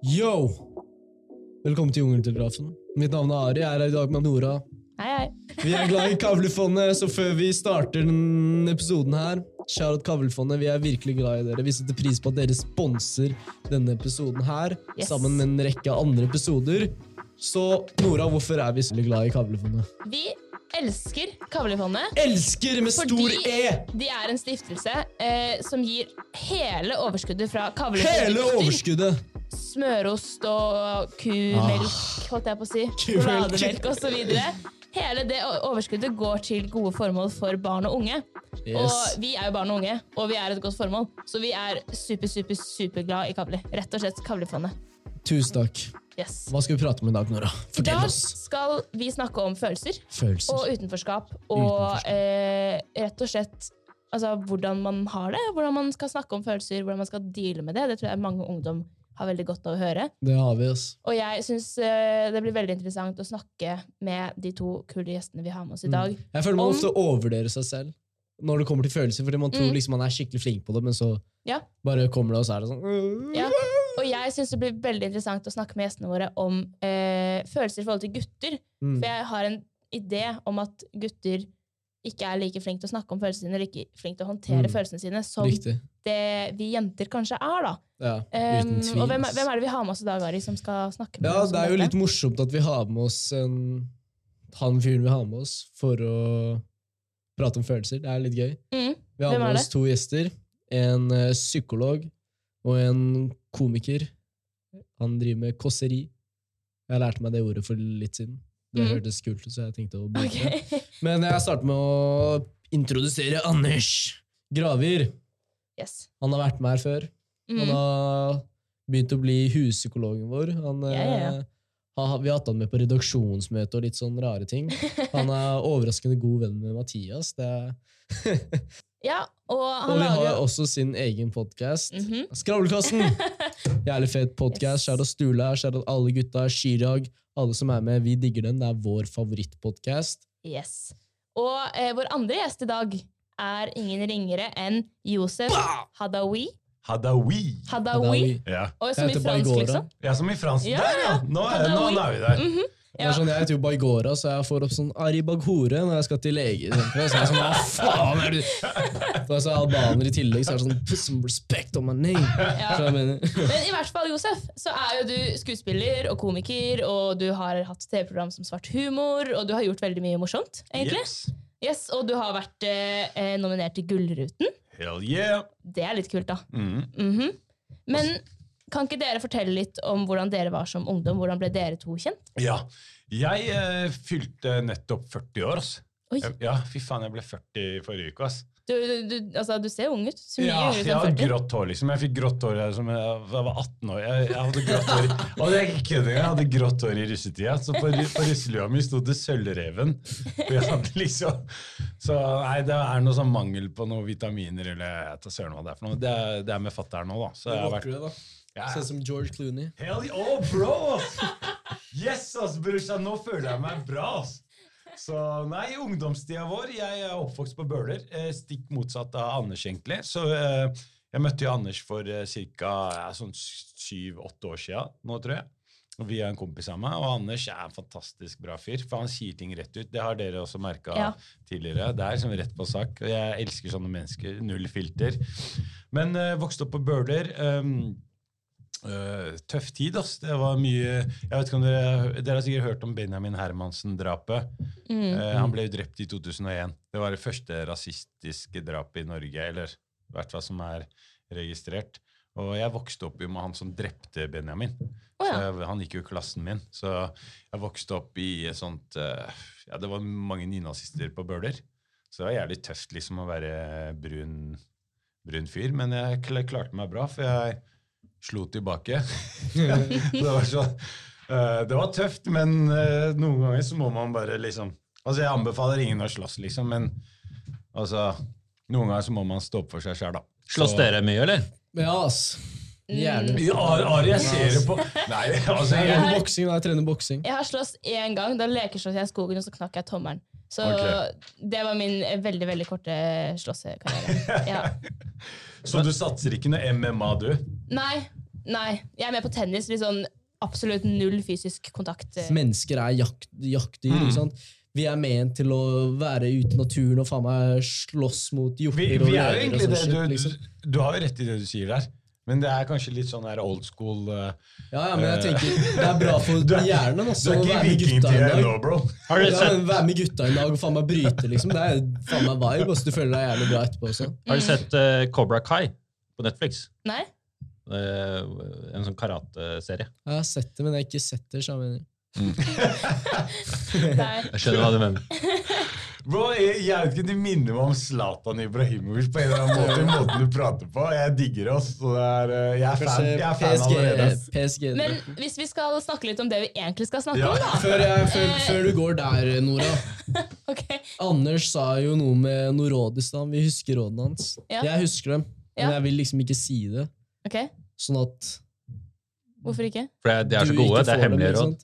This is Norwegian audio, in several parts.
Yo! Velkommen til Jungeltelegrafen. Mitt navn er Ari, jeg er her i dag med Nora. Hei, hei. Vi er glad i Kavlefondet, så før vi starter denne episoden her Charlotte Kavlefondet, vi er virkelig glad i dere. Vi setter pris på at dere sponser denne episoden her, Yes. sammen med en rekke andre episoder. Så Nora, hvorfor er vi så glad i Kavlefondet? Vi elsker Kavlefondet. Elsker med stor Fordi E! de er en stiftelse eh, som gir hele overskuddet fra Hele overskuddet! Smørost og kumelk, holdt jeg på å si, Ah. Sjokolademelk osv. Hele det overskuddet går til gode formål for barn og unge. Yes. Og vi er jo barn og unge, og vi er et godt formål. Så vi er super, super, superglad i Kavli. Rett og slett Kavlifondet. Tusen takk. Yes. Hva skal vi prate om i dag, Nora? I Fortell dag oss. skal vi snakke om følelser. Følelser. Og utenforskap. Og Utenforskap. eh, rett og slett altså, hvordan man har det. Hvordan man skal snakke om følelser, hvordan man skal deale med det. Det tror jeg mange ungdom har veldig godt av å høre. Det har vi, ass. Og jeg syns uh, det blir veldig interessant å snakke med de to kule gjestene vi har med oss i dag. Jeg føler man Om- ofte overvurderer seg selv når det kommer til følelser, fordi man tror Mm. liksom man er skikkelig flink på det, men så Ja. bare kommer det, og så er det sånn Ja. Og jeg syns det blir veldig interessant å snakke med gjestene våre om uh, følelser i forhold til gutter. Mm. For jeg har en idé om at gutter ikke er like flinke til å snakke om følelsene sine, eller ikke flinke til å håndtere Mm. følelsene sine, som Riktig. det vi jenter kanskje er, da. Ja, Um, uten tvil. og hvem, hvem er det vi har med oss i dag, Ari, som skal snakke med Ja, oss det er jo litt morsomt at vi har med oss en, han fyren vi har med oss, for å prate om følelser. Det er litt gøy. Mm. Vi har med oss to gjester. En eh, psykolog og en komiker. Han driver med kåseri. Jeg lærte meg det ordet for litt siden. Det Mm. hørtes kult ut, så jeg tenkte å bruke det. Men jeg starter med å introdusere Anders Gravir. Yes. Han har vært med her før. Han Mm. har begynt å bli huspsykologen vår. Han, yeah, yeah. har- vi har hatt han med på redaksjonsmøte og litt sånn rare ting. Han er overraskende god venn med Mathias. Det Ja, og og vi har jo også sin egen podkast. Mhm. Skravlekassen! Jævlig fet podkast. Yes. Stula, alle gutta, Chirag, alle som er med. Vi digger den. Det er vår favorittpodkast. Yes. Og eh, vår andre gjest i dag er ingen ringere enn Josef Hadaoui. Hadaoui. Hadaoui. Ja. Og som i fransk, Baigora. liksom. ja, som i fransk. Ja, Der, ja! ja. Nå er, nå er vi der. Mhm. Det er sånn, Jeg heter jo Baigora, så jeg får opp sånn Ari Baghore når jeg skal til lege. Så jeg er sånn, Hva faen er du? Så jeg er albaner i tillegg, så er det sånn Put some respect on my name. Ja. Jeg mener, Men i hvert fall, Josef, så er jo du skuespiller og komiker, og du har hatt TV-program som Svart humor, og du har gjort veldig mye morsomt, egentlig. Yes. Yes, Og du har vært eh, eh, nominert til Gullruten. Hell yeah! Det er litt kult, da. Mm. Mm -hmm. Men kan ikke dere fortelle litt om hvordan dere var som ungdom? Hvordan ble dere to kjent? Ja. Jeg eh, fylte nettopp 40 år. ass. Oi. Jeg- Ja, fy faen, jeg ble 40 forrige uke. ass. Du, du, du, altså, du ser ung ut. Så mye Ja, yngre jeg har grått hår, liksom. Jeg fikk grått hår som jeg, jeg var 18 år. Jeg, jeg hadde grått hår Og det er ikke kødd. Jeg hadde grått hår i russetida. Så på, på russelua mi sto det Sølvreven. Liksom Så nei, det er noe sånn mangel på noen vitaminer eller jeg vet søren hva det er for noe. Det er, det er med fatter'n nå, da. Så jeg har vært det, da. ja. Ser ut som George Clooney. Hell. Oh, bro! Yes, ass, brorsan. Nå føler jeg meg bra. ass. Så nei, ungdomstida vår Jeg er oppvokst på Bøler. eh, Stikk motsatt av Anders, egentlig. Så eh, jeg møtte jo Anders for eh, ca. Ja, sånn syv-åtte år sia nå, tror jeg. Og vi er en kompis av meg, og Anders er en fantastisk bra fyr. For han sier ting rett ut. Det har dere også merka Ja. tidligere. Det er som rett på sak. Og jeg elsker sånne mennesker. Null filter. Men eh, vokste opp på Bøler. ehm, Øh, tøff tid, ass. Det var mye jeg vet ikke om Dere, dere har sikkert hørt om Benjamin Hermansen-drapet. Mm. Uh, han ble jo drept i 2001. Det var det første rasistiske drapet i Norge, eller i hvert fall som er registrert. Og jeg vokste opp jo med han som drepte Benjamin. Oh, ja. jeg, han gikk jo i klassen min. Så jeg vokste opp i et sånt uh, Ja, det var mange nynazister på Bøler. Så det var jævlig tøft liksom å være brun, brun fyr. Men jeg klarte meg bra, for jeg slo tilbake. det var så uh, Det var tøft, men uh, noen ganger så må man bare liksom Altså, jeg anbefaler ingen å slåss, liksom, men altså Noen ganger så må man stå opp for seg sjøl, da. Slåss dere mye, eller? Ja, ass. Jævlig. Ja, Ari, jeg ser det på Nei, altså Jeg jeg, trener boksing. Jeg trener boksing. Jeg har slåss én gang. Da lekeslåss jeg i skogen, og så knakk jeg tommelen. Så okay. det var min veldig veldig korte slåssekarriere. Ja. Så du satser ikke noe MMA, du? Nei, Nei, jeg er med på tennis. Sånn absolutt null fysisk kontakt. Mennesker er jakt, jaktdyr. Mm. ikke sant? Vi er ment til å være ute i naturen og faen meg slåss mot hjorter Vi, vi er jo egentlig det. shit, Du, liksom. du, du har jo rett i det du sier der. Men det er kanskje litt sånn her old school uh, Ja, ja, men jeg tenker det er bra for Du er- hjernen Du også, ikke å være med gutta i dag. bro. Har du Ja, sett, Være med gutta i dag og faen meg bryte, liksom. Det er faen meg vibe. Også. du føler deg jævlig bra etterpå også. har du sett uh, Cobra Kai på Netflix? Nei? Uh, en sånn karateserie. Jeg har sett det, men jeg har ikke sett det. så jeg. Nei. Jeg skjønner hva du mener. Bro, jeg, jeg vet ikke, De minner meg om Zlatan Ibrahimovic på en eller annen måte. måten du prater på. Jeg digger oss. Så det er, uh, jeg er fan, jeg er fan PSG, allerede. PSG. Men hvis vi skal snakke litt om det vi egentlig skal snakke Ja. om, da. Før, jeg, før, Eh. før du går der, Nora. okay. Anders sa jo noe med noe råd i stad. Vi husker rådene hans. Ja. Jeg husker dem, men jeg vil liksom ikke si det. Okay. Sånn at Hvorfor ikke? For det- de er så gode. Det er hemmelige råd.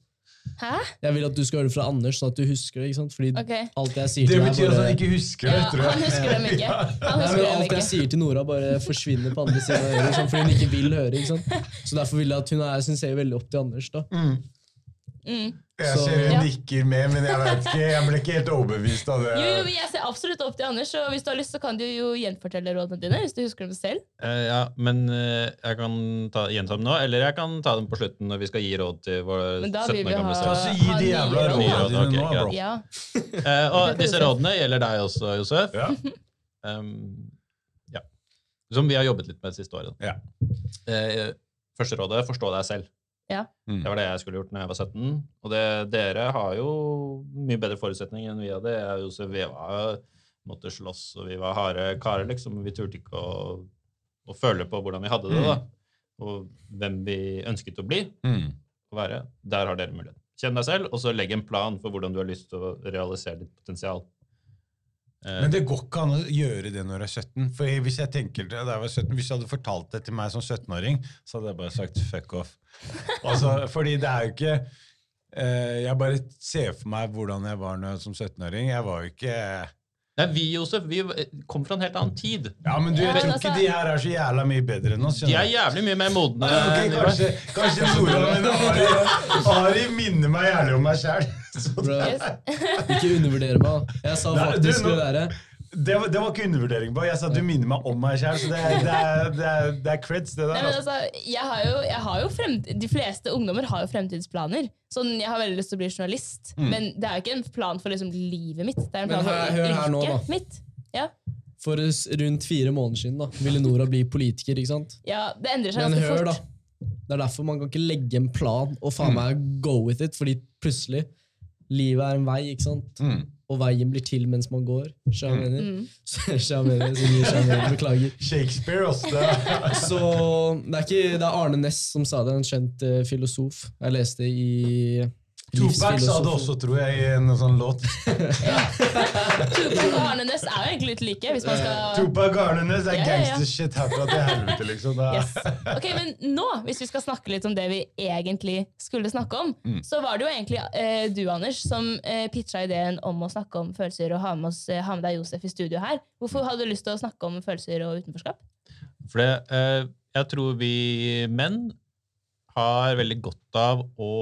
Hæ? Jeg vil at du skal høre det fra Anders, sånn at du husker det. ikke sant? Fordi okay. alt jeg sier Det til deg betyr at han ikke husker det, Ja, tror jeg. han husker dem ikke. Nei, husker men dem alt jeg sier til Nora, bare forsvinner på andre siden av øret. sånn, fordi hun ikke vil høre. ikke sant? Så derfor vil jeg at hun er, synes er veldig opp til Anders. da. Mm. Mm. Jeg ser hun Ja. nikker med, men jeg vet ikke, jeg ble ikke helt overbevist av det. Jo, jo, jeg ser absolutt opp til Anders, og hvis du har lyst, så kan du jo gjenfortelle rådene dine. hvis du husker dem selv. Uh, ja, men uh, jeg kan ta, gjenta dem nå, eller jeg kan ta dem på slutten når vi skal gi råd til vår 17 vil år gamle ha- Altså, gi de jævla rådene råd, dine ok, nå, bro. Ja. Uh, og disse rådene gjelder deg også, Josef. Ja. Um, ja. Som vi har jobbet litt med det siste året. Ja. Eh, første rådet forstå deg selv. Mm. Det var det jeg skulle gjort når jeg var 17. Og det, dere har jo mye bedre forutsetninger enn vi hadde. Jeg, Josef, vi var, måtte slåss, og vi var harde karer, liksom. Vi turte ikke å, å føle på hvordan vi hadde det, da. Og hvem vi ønsket å bli Mm. å være. Der har dere mulighet. Kjenn deg selv, og så legg en plan for hvordan du har lyst til å realisere ditt potensial. Eh, Men det går ikke an å gjøre det når du er 17. For hvis jeg tenker da jeg var 17, hvis du hadde fortalt det til meg som 17-åring, så hadde jeg bare sagt fuck off. Altså, fordi det er jo ikke eh, Jeg bare ser for meg hvordan jeg var som 17-åring. Jeg var jo ikke Nei, vi, Josef, vi kom fra en helt annen tid. Ja, men du, jeg tror altså- ikke de her er så jævla mye bedre enn oss. De er jævlig mye mer modne. Ok, okay, kanskje, kanskje Nora, Ari, Ari minner meg jævlig om meg sjæl. Ikke undervurdere meg. Jeg sa Nei, du, faktisk nå- det derre. Det, var- det var ikke undervurdering. Bare. Jeg sa at du minner meg om meg sjæl, så det det, det, er, det er creds, det Nei, der. men Altså. altså, jeg har jo, jeg har jo fremt, De fleste ungdommer har jo fremtidsplaner. Sånn, Jeg har veldig lyst til å bli journalist, Mm. men det er jo ikke en plan for liksom, livet mitt. Det er en plan her- for nå, yrket mitt. Ja. For rundt fire måneder siden da, ville Nora bli politiker. ikke sant? ja, Det endrer seg Men ganske hør, da. Det er derfor man kan ikke legge en plan og faen meg go with it, fordi plutselig Livet er en vei, ikke sant? Mm. Og veien blir til mens man går. Mener? Mm. Skjønner jeg. Beklager. Shakespeare, også. Så det er, ikke, det er Arne Næss som sa det, en kjent uh, filosof. Jeg leste i Tupac sa det også, tror jeg, i en sånn låt. Tupac og Arne Næss er jo egentlig litt like. hvis man skal... Tupac Arnenes er Ja, ja, ja. gangstershit herfra til helvete, liksom. Yes. Ok, men nå, hvis vi skal snakke litt om det vi egentlig skulle snakke om, Mm. så var det jo egentlig eh, du, Anders, som eh, pitcha ideen om å snakke om følelser og ha med, oss, eh, ha med deg Josef i studio her. Hvorfor hadde du lyst til å snakke om følelser og utenforskap? For det, eh, jeg tror vi menn har veldig godt av å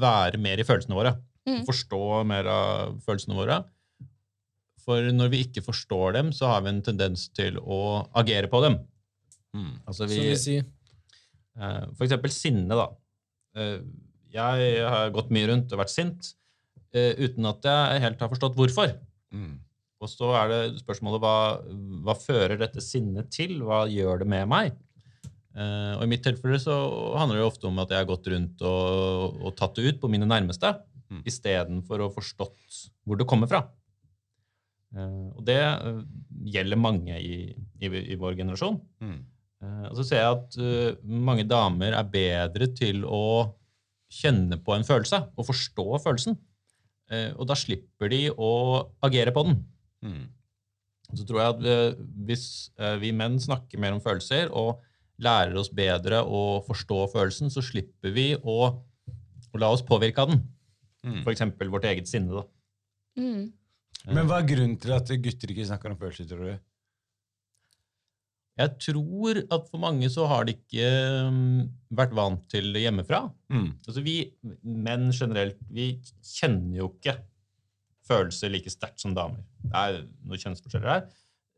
være mer i følelsene våre. Mm. Forstå mer av følelsene våre. For når vi ikke forstår dem, så har vi en tendens til å agere på dem. Mm. Altså vi, vi, si eh, for eksempel sinne, da. Eh, jeg har gått mye rundt og vært sint eh, uten at jeg helt har forstått hvorfor. Mm. Og så er det spørsmålet hva, hva fører dette sinnet til? Hva gjør det med meg? Eh, og I mitt tilfelle så handler det ofte om at jeg har gått rundt og, og tatt det ut på mine nærmeste, Mm. istedenfor å ha forstått hvor det kommer fra. Eh, og det eh, gjelder mange i, i, i vår generasjon. Mm. Og så ser jeg at mange damer er bedre til å kjenne på en følelse og forstå følelsen. Og da slipper de å agere på den. Mm. Så tror jeg at hvis vi menn snakker mer om følelser og lærer oss bedre å forstå følelsen, så slipper vi å, å la oss påvirke av den. Mm. F.eks. vårt eget sinne. Da. Mm. Men hva er grunnen til at gutter ikke snakker om følelser, tror du? Jeg tror at for mange så har de ikke um, vært vant til det hjemmefra. Mm. Altså vi menn generelt, vi kjenner jo ikke følelser like sterkt som damer. Det er noen kjønnsforskjeller her.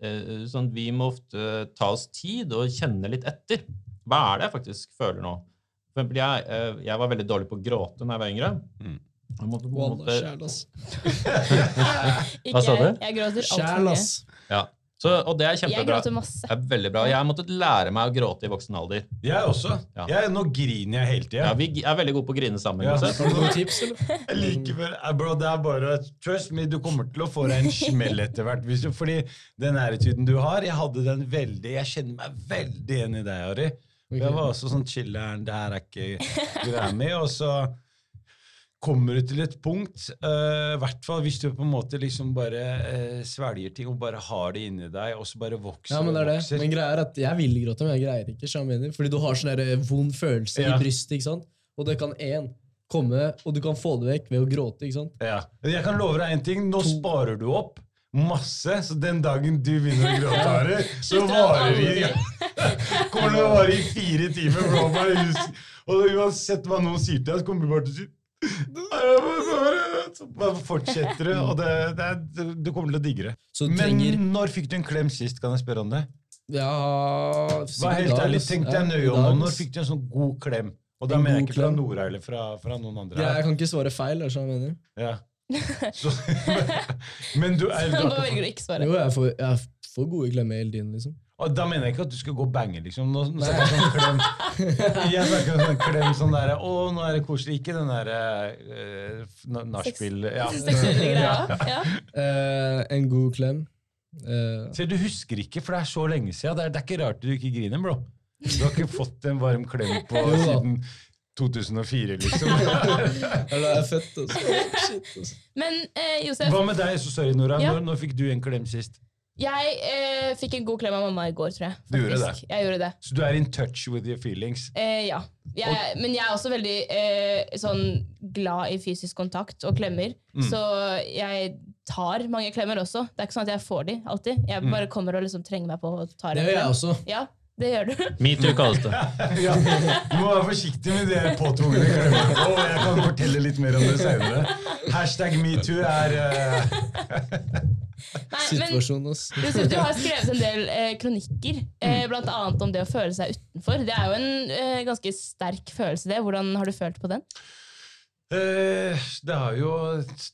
Eh, Sånn at vi må ofte ta oss tid og kjenne litt etter. Hva er det jeg faktisk føler nå? For eksempel, jeg, eh, jeg var veldig dårlig på å gråte da jeg var yngre. Mm. Jeg måtte, måtte, sjæl, ass. Hva sa du? jeg. Jeg gråter altfor mye. ja. Så, og det er Jeg gråter masse. Det er veldig bra. Jeg måtte lære meg å gråte i voksen alder. Jeg også. Ja. Jeg, nå griner jeg hele tida. Ja, vi er veldig gode på å grine sammen. Ja. Har du noen tips, eller? Jeg liker vel, eh, bro, det er bare Trust me, du kommer til å få deg en smell etter hvert. Fordi den attituden du har, jeg hadde den veldig Jeg kjenner meg veldig igjen i deg, Ari. Jeg var også sånn chiller'n, det her er ikke greia mi. Og så kommer du til et punkt, eh, i hvert fall hvis du på en måte liksom bare uh, svelger ting og bare har det inni deg, og så bare vokser Ja, men det er og det. vokser. Men greia er at jeg vil gråte, men jeg greier ikke. jeg mener? Fordi du har sånn vond følelse Ja. i brystet, ikke sant? og det kan én komme, og du kan få det vekk ved å gråte. ikke sant? Ja. Jeg kan love deg en ting, nå sparer du opp masse, så den dagen du begynner å gråte, Are, så varer det. Kommer det å vare i fire timer. Bro. Og uansett hva noen sier til deg, så kommer du bare til å si bare fortsetter du, og det, det er, du kommer til å digge det. Så du Men trenger når fikk du en klem sist? Kan jeg spørre om det? Ja Vær helt ærlig, Tenk deg nøye om det. Når fikk du en sånn god klem? Og da En mener jeg god ikke fra klem? Nora eller fra, fra noen andre. Jeg her. kan ikke svare feil. er det sånn jeg mener. Ja. Så, men du er Nå velger du ikke svare. Jo, jeg får, jeg får gode klemmer hele tiden, liksom. Og da mener jeg ikke at du skal gå og bange, liksom. Nå, nå snakker jeg sånn klem. Jeg snakker om sånn klem sånn derre Å, nå er det koselig. Ikke den derre uh, nachspiel ja. ja. Ja. uh, en god klem. Uh. Se, du husker ikke, for det er så lenge siden. Det er, det er ikke rart du ikke griner, bro. Du har ikke fått en varm klem på siden 2004, liksom. eller jeg er født, altså. Shit, altså. Men eh, Josef, Hva med deg? Så sorry, Nora. Ja. Når, når fikk du en klem sist? Jeg eh, fikk en god klem av mamma i går, tror jeg. Du gjorde det. Jeg gjorde det. Så du er in touch with your feelings? Eh, ja. Jeg, men jeg er også veldig eh, sånn glad i fysisk kontakt og klemmer. Mm. Så jeg tar mange klemmer også. Det er ikke sånn at jeg får de alltid. Jeg Mm. bare kommer og liksom trenger meg på og tar Det gjør jeg også. Ja, det gjør du. Metoo kalles det. Ja, du må være forsiktig med det påtvungne klemmene. Og jeg kan fortelle litt mer om det senere. Hashtag metoo er Situasjonen Nei, ass. Du har skrevet en del eh, kronikker, eh, bl.a. blant annet om det å føle seg utenfor. Det er jo en eh, ganske sterk følelse, det. Hvordan har du følt på den? Eh, det er jo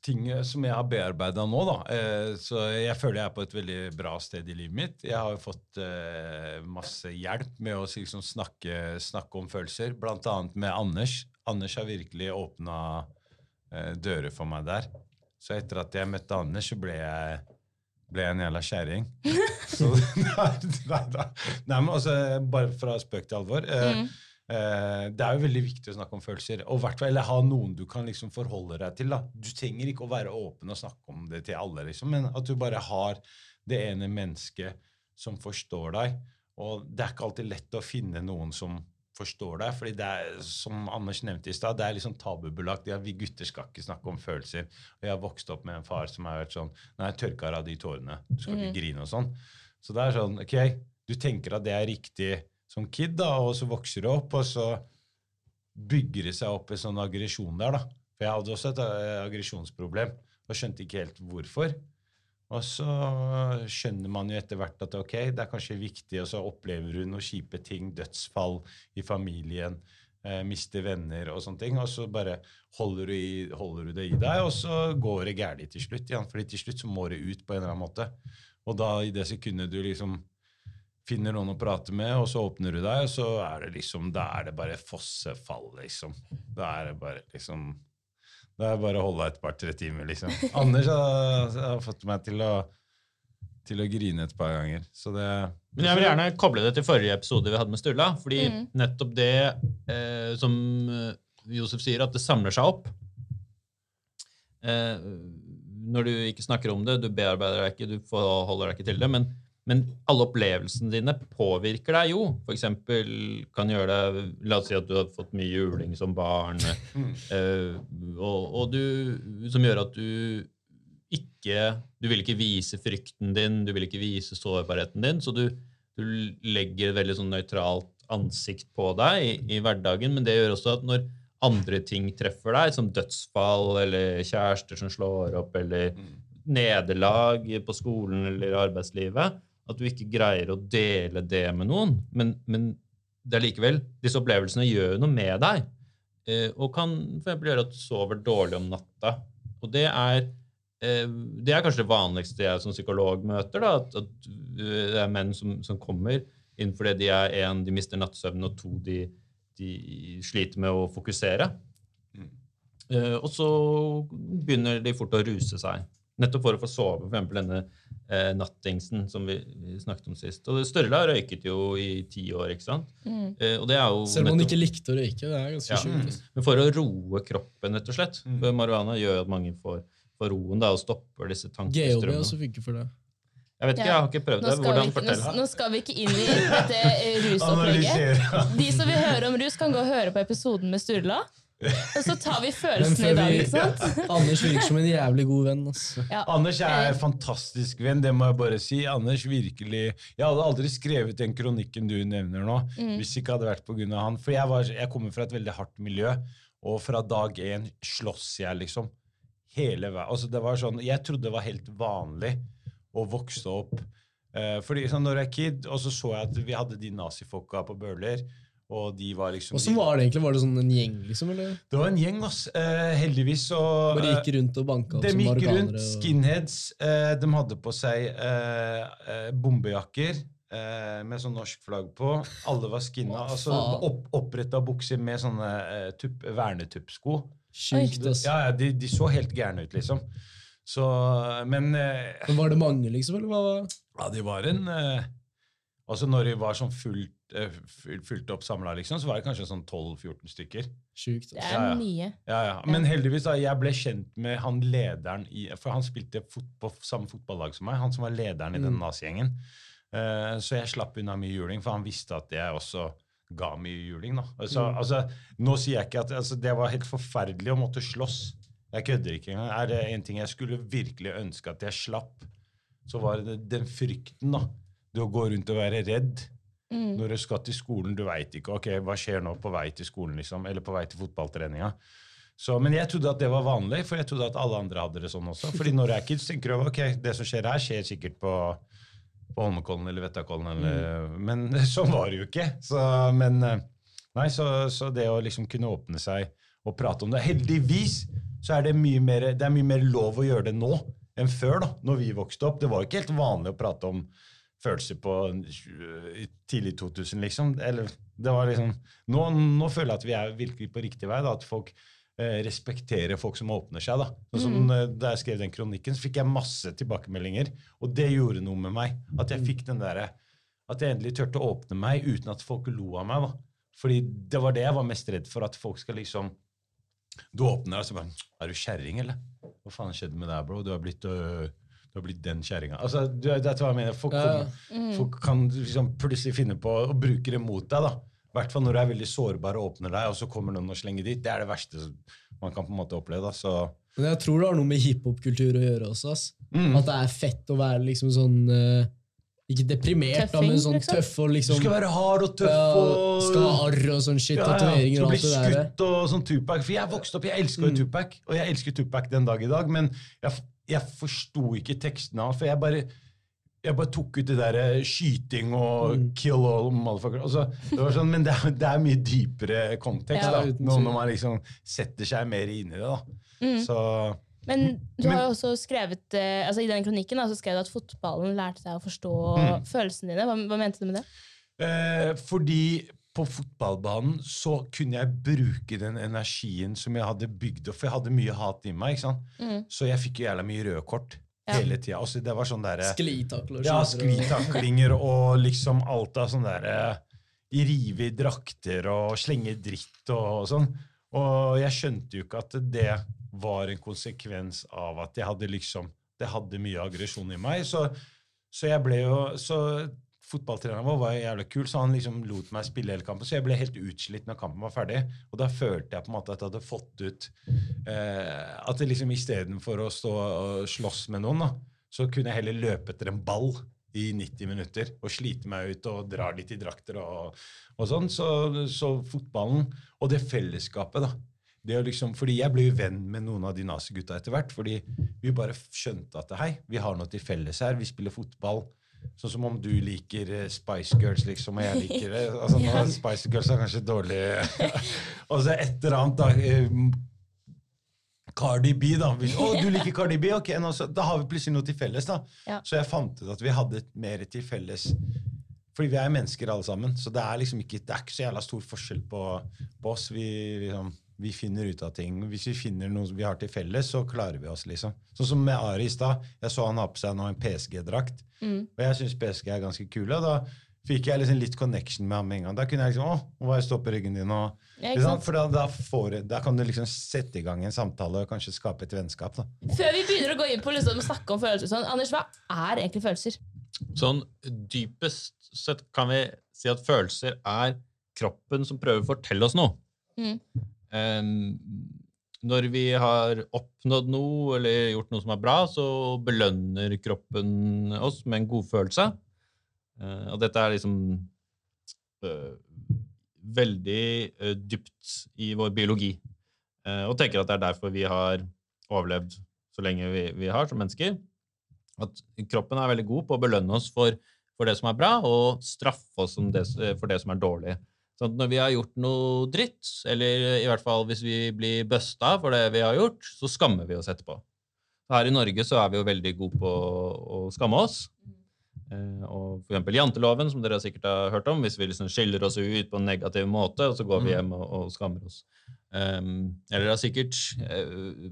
ting som jeg har bearbeida nå, da. Eh, så jeg føler jeg er på et veldig bra sted i livet mitt. Jeg har jo fått eh, masse hjelp med å liksom snakke, snakke om følelser, annet med Anders. Anders har virkelig åpna dører for meg der. Så etter at jeg møtte Anders, så ble jeg, ble jeg en jævla kjerring. Nei, nei, nei, nei, men altså, bare fra spøk til alvor. Mm. Eh, det er jo veldig viktig å snakke om følelser, og hvert eller ha noen du kan liksom forholde deg til. da. Du trenger ikke å være åpen og snakke om det til alle, liksom, men at du bare har det ene mennesket som forstår deg. Og det er ikke alltid lett å finne noen som forstår deg, fordi det er, som Anders nevnte i stad, det er liksom tabubelagt. Ja, vi gutter skal ikke snakke om følelser. Og jeg har vokst opp med en far som har vært sånn Nei, jeg tørker av de tårene. Du skal ikke ikke grine og sånn. Så det er sånn, ok, du tenker at det er riktig som kid, da, og så vokser du opp, og så bygger det seg opp en sånn aggresjon der. da. For jeg hadde også et eh, aggresjonsproblem og skjønte ikke helt hvorfor. Og så skjønner man jo etter hvert at ok, det er kanskje viktig, og så opplever du noen kjipe ting, dødsfall i familien, eh, mister venner og sånne ting, og så bare holder du, i, holder du det i deg, og så går det galt til slutt. Ja, fordi til slutt så må det ut på en eller annen måte. Og da i det sekundet du liksom finner noen å prate med, og så åpner du deg, og så er det liksom, da er det bare fossefall, liksom. Da er det bare liksom Det er bare å holde deg et par-tre timer, liksom. Anders har, har fått meg til å, til å grine et par ganger, så det Men jeg vil gjerne koble det til forrige episode vi hadde med Sturla. Fordi Mm. nettopp det eh, som eh, Josef sier, at det samler seg opp. Eh, når du ikke snakker om det, du bearbeider deg ikke, du forholder deg ikke til det, men, men alle opplevelsene dine påvirker deg jo. For eksempel kan gjøre deg La oss si at du har fått mye juling som barn, eh, og, og du, som gjør at du ikke Du vil ikke vise frykten din, du vil ikke vise sårbarheten din, så du, du legger et veldig sånn nøytralt ansikt på deg i, i hverdagen, men det gjør også at når andre ting treffer deg, som dødsfall eller kjærester som slår opp, eller nederlag på skolen eller arbeidslivet, at du ikke greier å dele det med noen. Men, men det er likevel, disse opplevelsene gjør jo noe med deg, eh, og kan for eksempel gjøre at du sover dårlig om natta. Og det er, eh, det er kanskje det vanligste jeg som psykolog møter, da, at, eh, det er menn som, som kommer inn fordi de er en, de mister nattsøvnen, og to, de, de sliter med å fokusere. Mm. Eh, og så begynner de fort å ruse seg. Nettopp for å få sove, f.eks. denne eh, nattingsen som vi, vi snakket om sist. Og Størla røyket jo i ti år, ikke sant? Mm. Eh, og det er jo Selv om han ikke likte å røyke. Det er ganske Ja. sjukt. altså. Men for å roe kroppen, rett og slett. Mm. For marihuana gjør at mange får, får roen da, og stopper disse GHB tankestrømmene. også funker for det. Jeg vet ikke, jeg har ikke prøvd det. vi Hvordan fortell? nå, nå skal vi ikke inn i dette eh, rusopplegget. De som vil høre om rus, kan gå og høre på episoden med Sturla. Og så tar vi følelsene i dag, ikke sant? Anders virker som en jævlig god venn. Altså. Ja. Anders er Eh. en fantastisk venn, det må jeg bare si. Anders virkelig Jeg hadde aldri skrevet den kronikken du nevner nå, Mm. hvis det ikke hadde vært pga. han. For jeg, var, jeg kommer fra et veldig hardt miljø, og fra dag én slåss jeg, liksom. Hele veien. Altså, det var sånn, jeg trodde det var helt vanlig å vokse opp. Eh, fordi sånn, når jeg er kid, og så så jeg at vi hadde de nazifolka på Bøhler, og de var liksom Hvordan var det egentlig? Var det sånn en gjeng, liksom? Eller? Det var en gjeng, ass. Eh, heldigvis Og, Bare eh, gikk rundt og banka opp de som gikk rundt. Og... skinheads. Eh, de hadde på seg eh, eh, bombejakker eh, med sånn norsk flagg på. Alle var skinna. Altså opp, oppretta bukser med sånne eh, vernetuppsko. Sjukt, ass. Ja, ja, de, de så helt gærne ut, liksom. Så, men eh, Men var det mange, liksom? Eller hva ja, de var en eh, Altså når de var sånn fullt, eh, fullt opp samla, liksom, så var det kanskje sånn 12-14 stykker. sjukt? Det ass. er Ja, ja. mye. Ja, ja. Men heldigvis, da, jeg ble kjent med han lederen i For han spilte fot på samme fotballag som meg, han som var lederen i den Mm. nazigjengen. Uh, så jeg slapp unna mye juling, for han visste at jeg også ga mye juling. da. Altså, Mm. altså, nå sier jeg ikke at altså, Det var helt forferdelig å måtte slåss. Jeg kødder ikke engang. Er det en ting jeg skulle virkelig ønske at jeg slapp, så var det den frykten. da. Det å gå rundt og være redd Mm. når du skal til skolen. Du veit ikke ok, hva skjer nå på vei til skolen, liksom, eller på vei til fotballtreninga. Så, men jeg trodde at det var vanlig, for jeg trodde at alle andre hadde det sånn også. Fordi når jeg er kids, tenker du ok, det som skjer her, skjer sikkert på, på Holmenkollen eller Vettakollen. Eller, Men sånn var det jo ikke. Så, men eh, nei, så, så det å liksom kunne åpne seg og prate om det Heldigvis så er det mye mer, det er mye mer lov å gjøre det nå enn før, da, når vi vokste opp. Det var jo ikke helt vanlig å prate om følelser på tidlig 2000, liksom. Eller, det var liksom nå, nå føler jeg at vi er virkelig på riktig vei. Da, at folk eh, respekterer folk som åpner seg. Da Sånn som eh, Da jeg skrev den kronikken, så fikk jeg masse tilbakemeldinger. Og det gjorde noe med meg. At jeg fikk den der, At jeg endelig turte å åpne meg uten at folk lo av meg. da Fordi det var det jeg var mest redd for. At folk skal liksom Du åpner deg, og så bare Er du kjerring, eller? Hva faen skjedde med deg, bro? Du har blitt øh, du har blitt den kjerringa. Altså, du, det er hva jeg mener. Folk, Ja, ja. folk kan liksom plutselig finne på å bruke det mot deg. da. I hvert fall når du er veldig sårbar og åpner deg, og så kommer noen og slenger dit. Det er det verste man kan på en måte oppleve. da. Så, Men jeg tror det har noe med hiphop-kultur å gjøre også. ass. mm. At det er fett å være liksom sånn eh, Ikke deprimert, da, men sånn liksom. tøff og liksom Du skal være hard og tøff ja, og Skal ha arr og sånn shit. Ja, ja. Tatoveringer og bli alt det der. skutt og sånn Tupac. For jeg vokste opp, jeg elska jo Mm. Tupac, og jeg elsker Tupac den dag i dag, men jeg, jeg forsto ikke tekstene hans, for jeg bare jeg bare tok ut det der eh, skyting og Mm. kill all motherfuckers'. Altså, det var sånn, men det er, det er mye dypere kontekst Ja. da, når, når man liksom setter seg mer inn i det. da. Mm. Så Men du Men- har jo også skrevet eh, altså I den kronikken da, så skrev du at fotballen lærte deg å forstå Mm. følelsene dine. Hva, hva mente du med det? Eh, fordi på fotballbanen så kunne jeg bruke den energien som jeg hadde bygd opp. For jeg hadde mye hat i meg. ikke sant? Mm. Så jeg fikk jo jævla mye røde kort Ja. hele tida. Altså, det var sånn derre Sklitakler. Ja, sklitaklinger og liksom alt av sånn derre Rive i drakter og slenge dritt og sånn. Og jeg skjønte jo ikke at det var en konsekvens av at jeg hadde liksom Det hadde mye aggresjon i meg. Så, så jeg ble jo Så fotballtreneren vår var jævlig kul, så han liksom lot meg spille hele kampen. Så jeg ble helt utslitt når kampen var ferdig. Og da følte jeg på en måte at jeg hadde fått ut eh, At det liksom istedenfor å stå og slåss med noen, da, så kunne jeg heller løpe etter en ball i 90 minutter og slite meg ut og drar litt i drakter og, og sånn. Så, så fotballen og det fellesskapet, da. Det å liksom, fordi Jeg ble jo venn med noen av de nazigutta etter hvert. Fordi vi bare skjønte at hei, vi har noe til felles her. Vi spiller fotball. Sånn som om du liker eh, Spice Girls, liksom, og jeg liker det. Altså, nå, Spice Girls er kanskje dårlig Og så et eller annet, da. eh, Cardi B, da. Å, du liker Cardi B? Ok, nå, så, da har vi plutselig noe til felles. da. Ja. Så jeg fant ut at vi hadde mer til felles. Fordi vi er mennesker alle sammen. Så det er liksom ikke, det er ikke så jævla stor forskjell på, på oss. Vi, liksom, vi finner ut av ting. Hvis vi finner noe vi har til felles, så klarer vi oss. liksom. Sånn som med Ari i stad. Jeg så han ha på seg nå en PSG-drakt. Mm. Og jeg syns PSG er ganske kule. Da fikk jeg liksom litt connection med ham med en gang. Da kunne jeg liksom Å, nå var jeg stå på ryggen din og sant? For da, da, får, da kan du liksom sette i gang en samtale og kanskje skape et vennskap. da. Før vi begynner å gå inn på liksom, å snakke om følelser, sånn, Anders, hva er egentlig følelser? Sånn dypest sett kan vi si at følelser er kroppen som prøver å fortelle oss noe. Mm. Når vi har oppnådd noe eller gjort noe som er bra, så belønner kroppen oss med en godfølelse. Eh, og dette er liksom øh, veldig øh, dypt i vår biologi. Eh, og tenker at det er derfor vi har overlevd så lenge vi, vi har som mennesker. At kroppen er veldig god på å belønne oss for, for det som er bra, og straffe oss det, for det som er dårlig. Sånn når vi har gjort noe dritt, eller i hvert fall hvis vi blir busta for det vi har gjort, så skammer vi oss etterpå. Her i Norge så er vi jo veldig gode på å skamme oss. Eh, og for eksempel janteloven, som dere sikkert har hørt om, hvis vi liksom skiller oss ut på en negativ måte, og så går vi Mm. hjem og, og skammer oss. Um, eller har sikkert eh,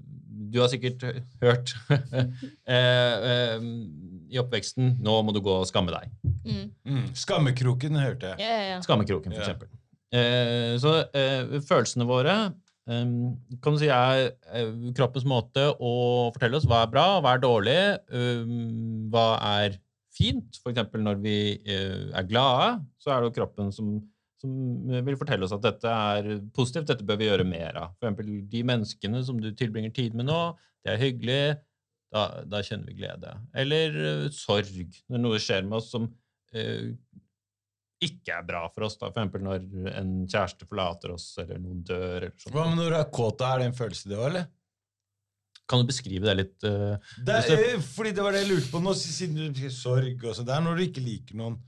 Du har sikkert hørt eh, um, i oppveksten 'Nå må du gå og skamme deg'. Mm. Skammekroken hørte jeg. Ja, ja, ja. Skammekroken, for Ja. eksempel. Eh, så eh, følelsene våre eh, kan du si er eh, kroppens måte å fortelle oss hva er bra, hva er dårlig, eh, hva er fint. For eksempel når vi eh, er glade, så er det jo kroppen som, som vil fortelle oss at dette er positivt, dette bør vi gjøre mer av. For eksempel de menneskene som du tilbringer tid med nå, det er hyggelig, da, da kjenner vi glede. Eller uh, sorg, når noe skjer med oss som uh, ikke er bra for oss. da, eksempel når en kjæreste forlater oss, eller noen dør. eller sånt. Hva med når du er kåt? Er det en følelse, det òg, eller? Kan du beskrive det litt? Uh, Det er, fordi det var det jeg lurte på nå, siden du sier sorg og sånn. Det er når du ikke liker noen.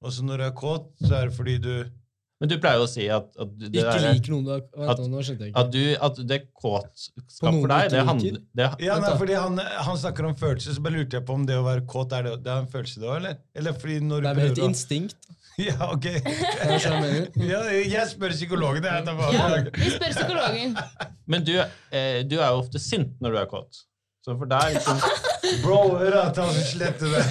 Og så når du er kåt, så er det fordi du Men du pleier jo å si at, at det Ikke der- liker noen du har At- nå, skjønte jeg ikke. at, du, at det kåtskap for deg, det handler det, Ja, nei, fordi han, han snakker om følelser, så bare lurte jeg på om det å være kåt er det, det er en følelse, det òg, eller? Eller fordi når du Det er mer et instinkt. Ja, ok. Ja, jeg spør psykologen. Jeg Ja, vi spør psykologen. Men du, eh, du er jo ofte sint når du er kåt. Så for deg liksom, Bro, hør da, ta slette det.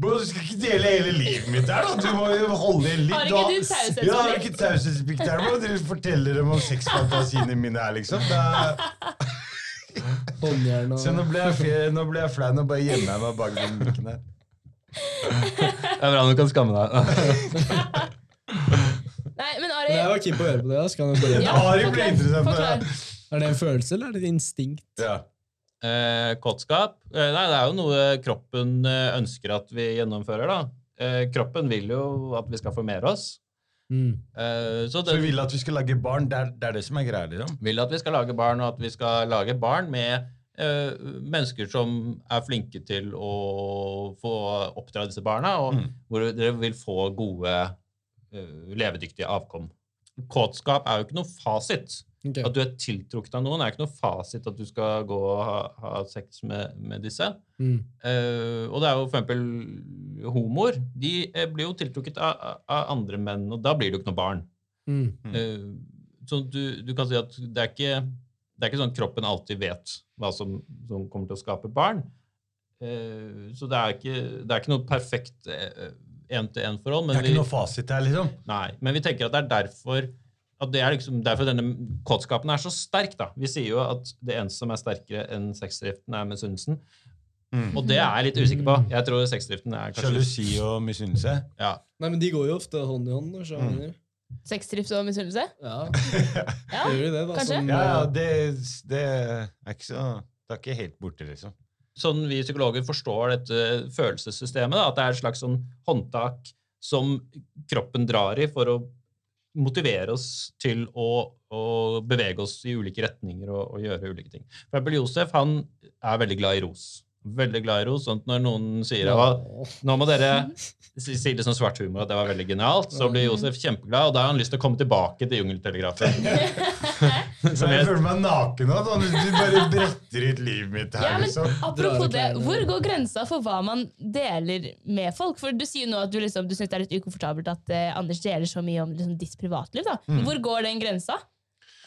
Bro, du skal ikke dele hele livet mitt der, da. Du må jo holde litt. Har ikke du taushetsplikt? Ja, har ikke taushetsplikt der, bro. Dere forteller dem om sexfantasiene mine her, liksom. Det er... Håndjern Se, nå ble jeg, nå ble jeg flau. Nå bare gjemmer jeg meg bak den mikken her. Det er bra du kan skamme deg. Nei, men Ari jeg var keen på å høre på det. da. Skal jeg spørre. Ja, Ari ble interessant, forklar. Er det en følelse, eller er det et instinkt? Ja. Eh, kåtskap? Eh, nei, det er jo noe kroppen eh, ønsker at vi gjennomfører, da. Eh, kroppen vil jo at vi skal formere oss. Mm. Eh, så Så det vi vil at vi skal lage barn. Det er det, er det som er greia, liksom. vil at vi skal lage barn, og at vi skal lage barn med eh, mennesker som er flinke til å få oppdra disse barna, og Mm. hvor dere vil få gode, levedyktige avkom. Kåtskap er jo ikke noe fasit. Ok. At du er tiltrukket av noen, det er ikke noe fasit at du skal gå og ha, ha sex med, med disse. Mm. Uh, og det er jo for eksempel homoer. De eh, blir jo tiltrukket av, av- andre menn, og da blir det jo ikke noe barn. Mm. Eh, så du, du kan si at det er ikke det er ikke sånn at kroppen alltid vet hva som, som kommer til å skape barn. Uh, så det er ikke, det er ikke noe perfekt én-til-én-forhold. Det er ikke noe fasit her, liksom. Nei, men vi tenker at det er derfor at det er liksom derfor denne kåtskapen er så sterk. da. Vi sier jo at det eneste som er sterkere enn sexdriften, er misunnelsen. Mm. Og det er jeg litt usikker på. Jeg tror sexdriften er kanskje Sjalusi og misunnelse. ja. Nei, men de går jo ofte hånd i hånd. Så Mm. Sexdrift og misunnelse? Ja, Ja. gjør de det, da. Kanskje? Som, Ja, det, det er ikke så Det er ikke helt borte, liksom. sånn vi psykologer forstår dette følelsessystemet, da, at det er et slags sånn håndtak som kroppen drar i for å motivere oss til å, å bevege oss i ulike retninger og, og gjøre ulike ting. For eksempel Josef han er veldig glad i ros. Veldig glad i ros. sånn at Når noen sier ja, nå må dere si si det som svart humor at det var veldig genialt, så blir Josef kjempeglad, og da har han lyst til å komme tilbake til Jungeltelegrafen. Så jeg føler meg naken nå. sånn, Du bare bretter ut livet mitt her, Ja, men liksom. apropos det. Hvor går grensa for hva man deler med folk? For Du sier nå at du, liksom, du syns det er litt ukomfortabelt at eh, Anders deler så mye om liksom, ditt privatliv. da. Mm. Hvor går den grensa?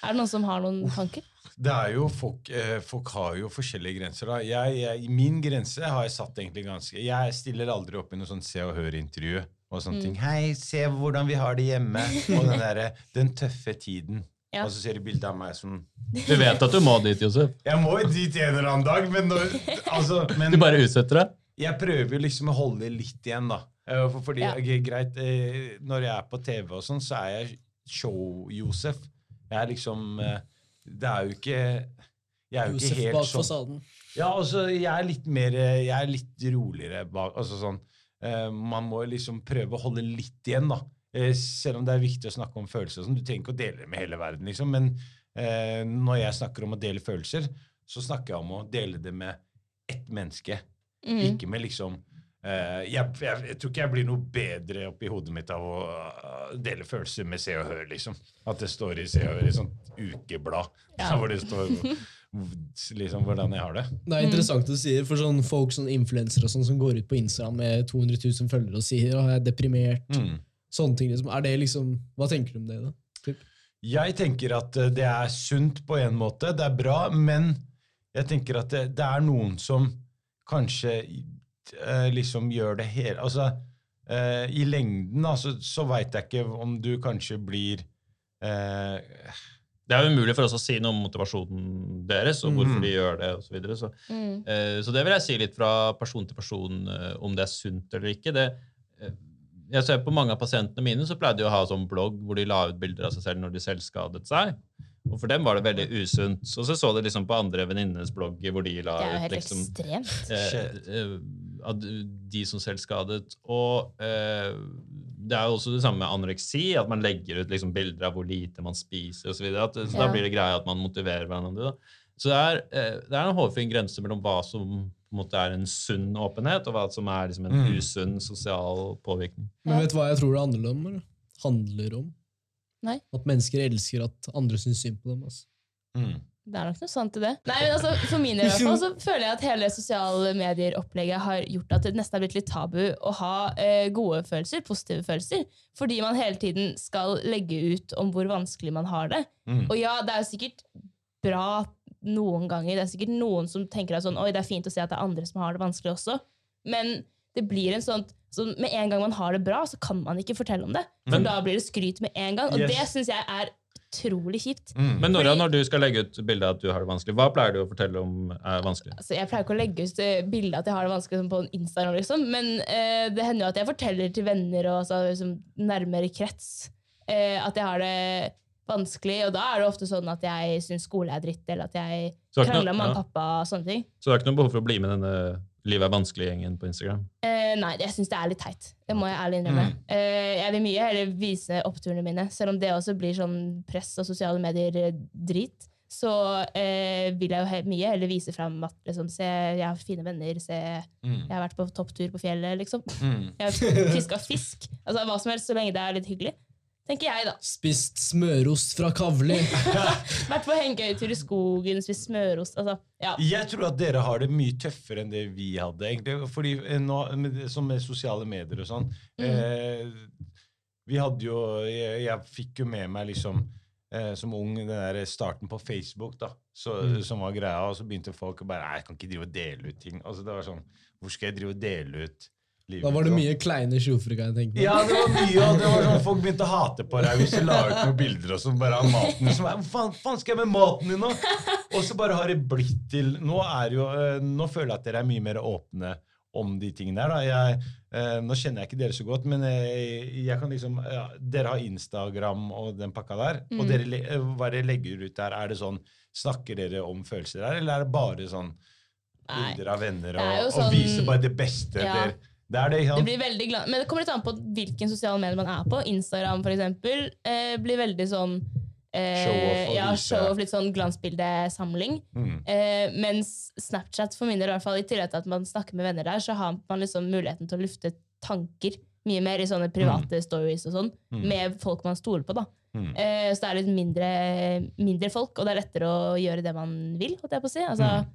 Er det noen som har noen tanker? Det er jo, folk, eh, folk har jo forskjellige grenser. da. Jeg, jeg, min grense har jeg satt egentlig ganske Jeg stiller aldri opp i noe sånn Se og Hør-intervju og sånne ting. Hei, se hvordan vi har det hjemme. Og den derre Den tøffe tiden. Ja. Og så ser du bilde av meg som Du vet at du må dit, Josef. Jeg må dit en eller annen dag, men, når, altså, men Du bare utsetter det. jeg prøver jo liksom å holde litt igjen, da. For, fordi, Ja. ok, greit, eh, Når jeg er på TV og sånn, så er jeg show-Josef. Jeg er liksom eh, Det er jo ikke Jeg er jo Josef ikke helt bak sånn fasaden. Ja, altså, jeg er litt mer Jeg er litt roligere bak altså sånn eh, Man må liksom prøve å holde litt igjen, da. Eh, selv om det er viktig å snakke om følelser sånn. Du trenger ikke å dele det med hele verden, liksom. Men eh, når jeg snakker om å dele følelser, så snakker jeg om å dele det med ett menneske. Mm. Ikke med liksom eh, jeg, jeg, jeg tror ikke jeg blir noe bedre oppi hodet mitt av å uh, dele følelser med Se og Hør, liksom. At det står i Se og Hør i sånt ukeblad Ja. hvor det står liksom hvordan jeg har det. Det er interessant du sier, for sånn folk, sånn influensere sånn, som går ut på Instagram med 200 000 følgere og sier at jeg er deprimert. Mm. Sånne ting liksom. Er det liksom, Hva tenker du om det, da? Typ? Jeg tenker at eh, det er sunt på en måte, det er bra, men jeg tenker at det, det er noen som kanskje eh, liksom gjør det hele Altså, eh, i lengden altså, så veit jeg ikke om du kanskje blir eh, Det er jo umulig for oss å si noe om motivasjonen deres og hvorfor Mm. de gjør det. Og så, videre. så, Mm. eh, så det vil jeg si litt fra person til person eh, om det er sunt eller ikke. Det, jeg ser På mange av pasientene mine så pleide de å ha sånn blogg hvor de la ut bilder av seg selv når de selvskadet seg. Og for dem var det veldig usunt. Og så så det liksom på andre venninnenes blogger hvor de la Det er jo ut liksom, ekstremt. eh, eh, de som selvskadet. Og eh, det er jo også det samme med anoreksi, at man legger ut liksom bilder av hvor lite man spiser osv. Så, videre, at- så Ja. da blir det greia at man motiverer hverandre. Da. Så det er, eh, det er en hårfin grense mellom hva som på en måte er en sunn åpenhet, og hva som er liksom en Mm. usunn sosial påvirkning. Men vet du hva jeg tror det handler om? Eller? Handler om? Nei. At mennesker elsker at andre syns synd på dem. Altså. mm. Det er nok noe sant i det. Nei, men altså, For min del fall, så føler jeg at hele sosiale medier-opplegget har gjort at det nesten har blitt litt tabu å ha eh, gode følelser, positive følelser. Fordi man hele tiden skal legge ut om hvor vanskelig man har det. Mm. Og ja, det er jo sikkert bra noen ganger. Det er sikkert noen som tenker at sånn, oi, det er fint å se at det er andre som har det vanskelig også. Men det blir en sånn så med en gang man har det bra, så kan man ikke fortelle om det. For Men- da blir det skryt med en gang. Og Yes. det syns jeg er utrolig kjipt. Mm. Men Nora, Fordi- når du skal legge ut bilde av at du har det vanskelig, hva pleier du å fortelle om er vanskelig? Altså, jeg pleier ikke å legge ut bilde av at jeg har det vanskelig på på Instagram, liksom. men eh, det hender jo at jeg forteller til venner og altså, liksom, nærmere krets eh, at jeg har det vanskelig. Og da er det ofte sånn at jeg syns skole er dritt, eller at jeg er krangler med ja. pappa. og sånne ting. Så det er ikke noe behov for å bli med denne Livet er vanskelig-gjengen på Instagram? Eh, nei, jeg syns det er litt teit. Det må jeg ærlig innrømme. Mm. Eh, jeg vil mye heller vise oppturene mine, selv om det også blir sånn press og sosiale medier-drit. Så eh, vil jeg jo he mye heller vise fram at liksom, se, jeg har fine venner, se, Mm. jeg har vært på topptur på fjellet, liksom. Mm. Jeg har fiska fisk. Altså Hva som helst, så lenge det er litt hyggelig. Tenker jeg, da. Spist smørost fra Kavli. Vært på hengekøyetur i skogen, spist smørost. Altså, ja. Jeg tror at dere har det mye tøffere enn det vi hadde. egentlig, fordi eh, nå, med, Som med sosiale medier og sånn. Eh, vi hadde jo Jeg, jeg fikk jo med meg liksom eh, som ung den der starten på Facebook, da, så, Mm. som var greia. Og så begynte folk å bare Nei, jeg kan ikke drive og dele ut ting. Altså det var sånn, Hvor skal jeg drive og dele ut Da var det mye kleine tjofer, kan jeg tenke meg. Ja, det var mye, og det var sånn folk begynte å hate på deg hvis du la ut noen bilder og sånn, bare av maten. Så, bare, faen, faen skal jeg med maten din nå? Og så bare har det blitt til Nå, er jo, eh, nå føler jeg at dere er mye mer åpne om de tingene der. Da. Jeg, eh, nå kjenner jeg ikke dere så godt, men jeg, jeg kan liksom ja, Dere har Instagram og den pakka der. Og Mm. dere, eh, hva dere legger ut der, er det sånn Snakker dere om følelser der, eller er det bare sånn bilder av venner er og, sånn, og sånn- viser bare det beste. Ja. Der. Det det, Det blir veldig glad. Men det kommer litt an på hvilken sosiale medier man er på. Instagram for eksempel, eh, blir veldig sånn eh, Show-off ja, show-off, litt sånn glansbildesamling. Mm. Eh, mens Snapchat, for min del i hvert fall, i tillegg til at man snakker med venner der, så har man liksom muligheten til å lufte tanker mye mer i sånne private stories og sånn, Mm. med folk man stoler på. da. Mm. Eh, så det er litt mindre, mindre folk, og det er lettere å gjøre det man vil. holdt jeg på å si. Altså, Mm.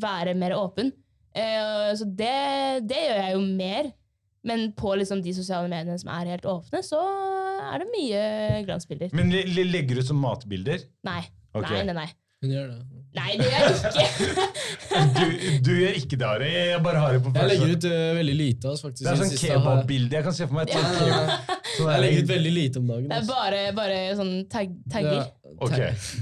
Være mer åpen. Eh, så det, det gjør jeg jo mer. Men på liksom de sosiale mediene som er helt åpne, så er det mye glansbilder. Men le- le- legger du ut som matbilder? Nei. Okay. Nei, nei, nei. Hun gjør det. Nei, det gjør jeg ikke. Du, du gjør ikke det, Ari. Jeg bare har det på Jeg legger ut uh, veldig lite. Altså, faktisk. Det er sånn kebabbilde. Jeg kan se for meg et nei. Sånn Jeg legger ut veldig lite om dagen. Det er altså. bare, bare sånn tag, tagger. Ok,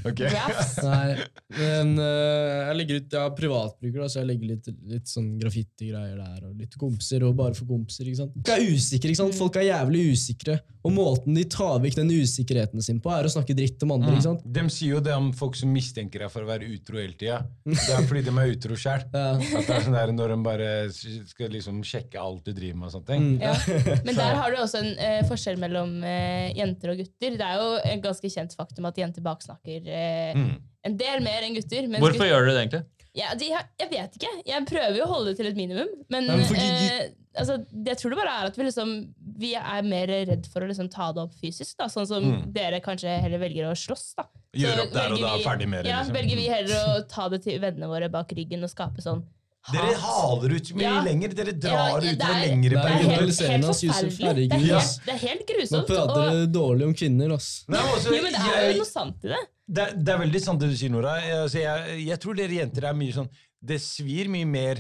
okay. Nei, men uh, jeg legger ut Jeg er privatbruker, da, så jeg legger litt, litt sånn graffiti-greier der. Og litt kompiser, og bare for kompiser. ikke sant? Folk er usikre, ikke sant? Folk er jævlig usikre. Og måten de tar vekk den usikkerheten sin på, er å snakke dritt om andre. ikke sant? De sier jo det om folk som mistenker deg for å være utro hele tida. Det er fordi de er utro sjøl. Ja. At det er sånn der når de bare skal liksom sjekke alt du driver med og sånne ting. Mm. Ja. Men der har du også en uh, forskjell mellom uh, jenter og gutter. Det er jo et ganske kjent faktum at jenter baksnakker eh, Mm. en del mer enn gutter. Hvorfor gutter- gjør dere det egentlig? Ja, de, har- jeg vet ikke. Jeg prøver jo å holde det til et minimum. Men, Nei, men eh, altså, jeg tror det bare er at vi, liksom, vi er mer redd for å liksom, ta det opp fysisk. Da, sånn som Mm. dere kanskje heller velger å slåss. Da. Gjør opp der og da, vi- ferdig med det. Ja, liksom. velger vi heller å ta det til vennene våre bak ryggen og skape sånn Dere haler ut mye Ja. lenger. Dere Ja, drar det ut over er- lengre Det er Det er helt, helt forferdelig. Det er helt, det er helt Nå grusomt. prater og- dere dårlig om kvinner, ass. Nei, også, altså, Jo, men det er jo noe sant i det. det, er- det er veldig sant det du sier, Nora. Jeg, altså, jeg, jeg tror dere jenter er mye sånn Det svir mye mer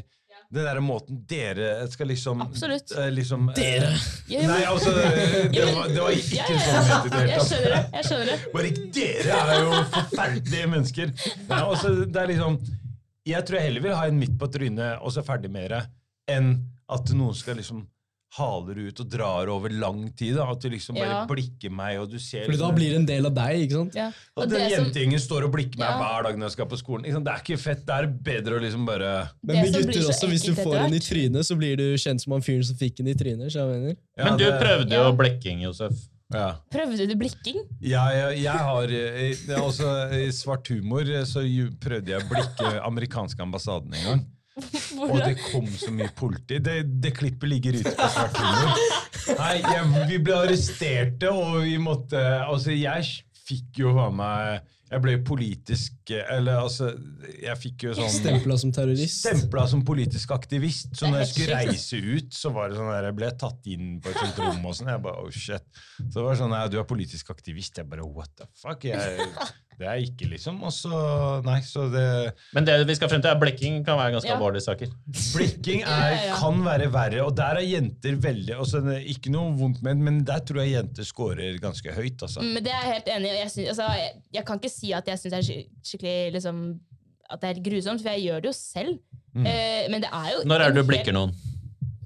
den der måten dere skal liksom Absolutt. eh, liksom, eh, Dere! Ja, ja, Nei, altså Det det, var, det var ikke Ja, sånn ja, ment i det hele Jeg tatt. det. jeg skjønner det. Bare ikke dere er jo forferdelige mennesker. Ja, altså, det er liksom Jeg tror jeg heller vil ha en midt på trynet og så ferdig med det, enn at noen skal liksom haler ut og drar over lang tid. Da. At du liksom bare Ja. blikker meg, og du ser Fordi da liksom- blir det en del av deg, ikke sant? Ja. at Og den jentingen som- står og blikker meg Ja. hver dag når jeg skal på skolen. Ikke sant? Det er ikke fett. Det er bedre å liksom bare Men med gutter også, hvis du får en i trynet, så blir du kjent som han fyren som fikk en i trynet. skjønner jeg mener? ja, Men du det- prøvde Ja. jo blekking, Josef. Ja. Prøvde du blikking? Ja, jeg, jeg har jeg, er også, I svart humor eh, så prøvde jeg å blikke amerikanske ambassaden en gang. Og det kom så mye politi. Det, det klippet ligger ute på svart humor. Nei, jeg, vi ble arresterte, og vi måtte Altså, jeg fikk jo faen meg Jeg ble politisk Eller altså, jeg fikk jo sånn Stempla som terrorist. Stempla som politisk aktivist. Så når jeg skulle reise ut, så var det sånn der, jeg ble tatt inn på et sånt rom. og sånn, Jeg bare, oh shit. Så det var sånn, ja, du er politisk aktivist. Jeg bare, what the fuck? Jeg, det er ikke, liksom. Også, nei, så det Men det vi skal frem til, er blekking kan være ganske Ja. alvorlige saker. Er, ja. kan være verre, og der er jenter veldig også, er Ikke noe vondt med men der tror jeg jenter scorer ganske høyt. altså. Men det er jeg helt enig i. Jeg, syns- altså, jeg, jeg kan ikke si at jeg syns det er skikkelig liksom, At det er grusomt, for jeg gjør det jo selv. Mm. Eh, men det er jo Når er det du blikker noen?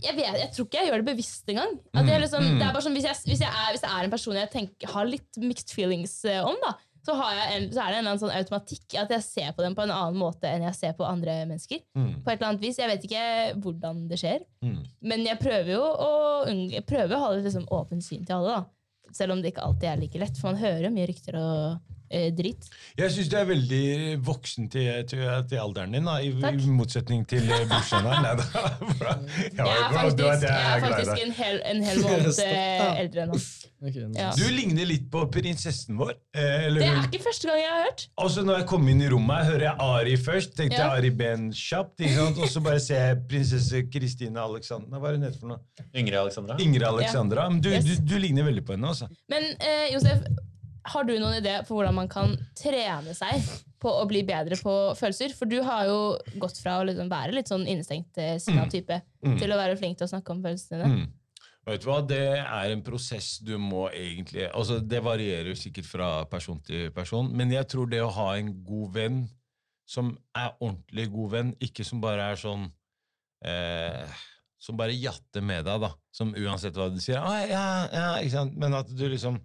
jeg, vet, jeg tror ikke jeg gjør det bevisst engang. At jeg liksom, Mm. det er bare sånn, hvis, jeg, hvis, jeg er, hvis det er en person jeg tenker, har litt mixed feelings eh, om, da, så, en, så er det en eller annen sånn automatikk at jeg ser på dem på en annen måte enn jeg ser på andre mennesker. Mm, På et eller annet vis. Jeg vet ikke hvordan det skjer, mm. men jeg prøver jo å, prøver å ha et liksom, åpent syn til alle. da. Selv om det ikke alltid er like lett, for man hører mye rykter og dritt. Jeg syns du er veldig voksen til, til, til alderen din, da, i, i motsetning til eh, brorsan her. Nei, da, bra. Jeg er faktisk, er- jeg er er en hel, en hel måned Stopp, eh, eldre enn han. Okay. Ja. Du ligner litt på prinsessen vår. eh, Eller Det er ikke første gang jeg har hørt. Også når jeg kom inn i rommet, hører jeg Ari først. Tenkte Ja. Ari Ben kjapt. Og så bare ser jeg prinsesse Kristine Alexandra. Hva er hun heter for noe? Yngre Alexandra? Yngre Alexandra. Ja. du, Yes. du, du ligner veldig på henne. altså. Men eh, Josef, har du noen idé for hvordan man kan trene seg på å bli bedre på følelser? For du har jo gått fra å liksom være litt sånn innestengt eh, sinna type Mm. til å være flink til å snakke om følelsene dine. Mm. Vet du hva, Det er en prosess du må egentlig altså Det varierer sikkert fra person til person, men jeg tror det å ha en god venn som er ordentlig god venn, ikke som bare er sånn eh, Som bare jatter med deg, da. Som uansett hva du sier ah, ja, ja, ikke sant? Men at du liksom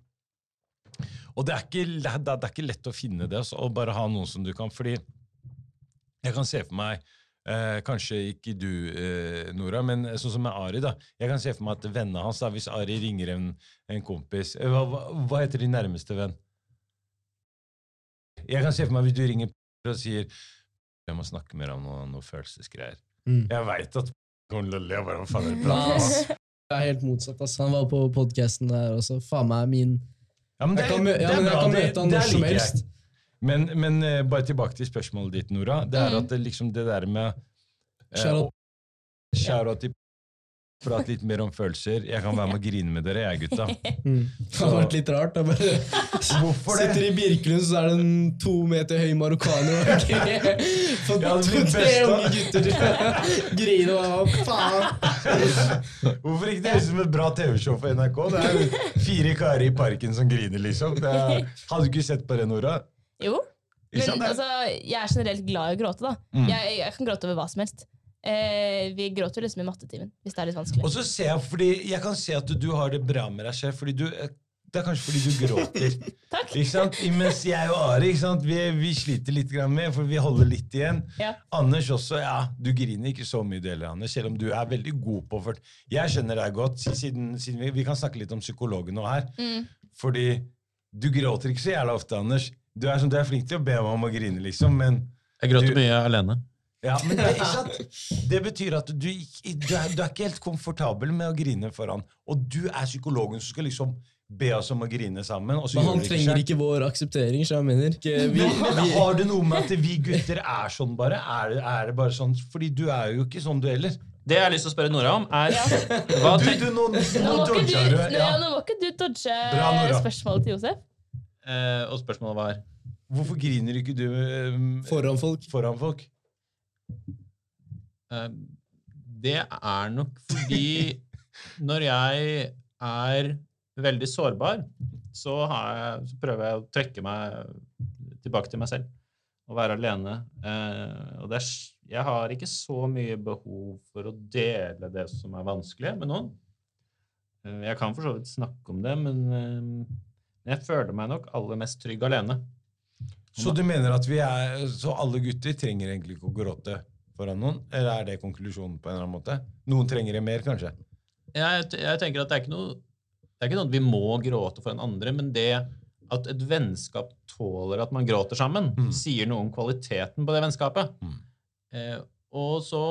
Og det er ikke, det er, det er ikke lett å finne det, altså, å bare ha noen som du kan Fordi jeg kan se for meg Eh, kanskje ikke du, eh, Nora, men sånn som med Ari. da. Jeg kan se for meg at vennene hans, da, hvis Ari ringer en, en kompis eh, hva, hva, heter din nærmeste venn? Jeg kan se for meg hvis du ringer og sier jeg må snakke mer om noe, noe følelsesgreier. Mm. Jeg veit at kommer til å le. Bare, hva faen er det. Det er helt motsatt. Altså. Han var på podkasten der også. Faen meg min Ja, men det, Jeg kan, mø ja, men jeg kan møte han når som helst. Men, men uh, bare tilbake til spørsmålet ditt, Nora. Det er Mm. at det, liksom, det der med uh, Shout out. å- Shout out til Prat litt mer om følelser. Jeg kan være med og grine med dere, jeg, gutta. Mm. Det har vært litt rart. Da. Bare Hvorfor det? Sitter i Birkelund, så er det en to meter høy marokkaner og det to, blir tre unge gutter til å grine og faen. Hvorfor ikke det høres ut som et bra TV-show for NRK? Det er fire karer i parken som griner, liksom. Det er, hadde du ikke sett på det, Nora? Jo, men altså, jeg er generelt glad i å gråte. da. Mm. Jeg, jeg kan gråte over hva som helst. Eh, vi gråter liksom i mattetimen hvis det er litt vanskelig. Og så ser jeg, fordi jeg kan se at du, du har det bra med deg selv, fordi du, det er kanskje fordi du gråter. Takk. Ikke sant? Mens jeg og Ari ikke sant? Vi, vi sliter litt med, for vi holder litt igjen. Ja. Anders også, ja, du griner ikke så mye, du heller, Anders, selv om du er veldig god på for... Jeg skjønner deg godt, siden, siden vi, vi kan snakke litt om psykologen nå her. Mm. Fordi du gråter ikke så jævla ofte, Anders. Du er, sånn, du er flink til å be meg om å grine, liksom, men Jeg gråter Du- mye alene. Ja, men det, det betyr at du, du, er, du er ikke helt komfortabel med å grine foran. Og du er psykologen som skal liksom be oss om å grine sammen. Og så Men han trenger selv. ikke vår akseptering, så jeg mener. Ikke, vi, vi, har det noe med at vi gutter er sånn bare? Er det, er det bare sånn? Fordi du er jo ikke sånn du heller. Det jeg har lyst til å spørre Nora om, er Ja. hva Du, du, nå, nå Nå må, ikke du, nå, Ja. nå må ikke du dodge Bra, spørsmålet til Josef. eh, Og spørsmålet var Hvorfor griner ikke du eh, foran folk. foran folk? Eh, Det er nok fordi når jeg er veldig sårbar, så, jeg, så prøver jeg å trekke meg tilbake til meg selv og være alene. Eh, og er, jeg har ikke så mye behov for å dele det som er vanskelig med noen. Eh, jeg kan for så vidt snakke om det, men eh, jeg føler meg nok aller mest trygg alene. Så du mener at vi er Så alle gutter trenger egentlig ikke å gråte foran noen? Eller er det konklusjonen på en eller annen måte? Noen trenger det mer, kanskje? Jeg, jeg tenker at det er ikke noe det er ikke noe at vi må gråte for en andre, men det at et vennskap tåler at man gråter sammen, Mm. sier noe om kvaliteten på det vennskapet. Mm. Eh, og så,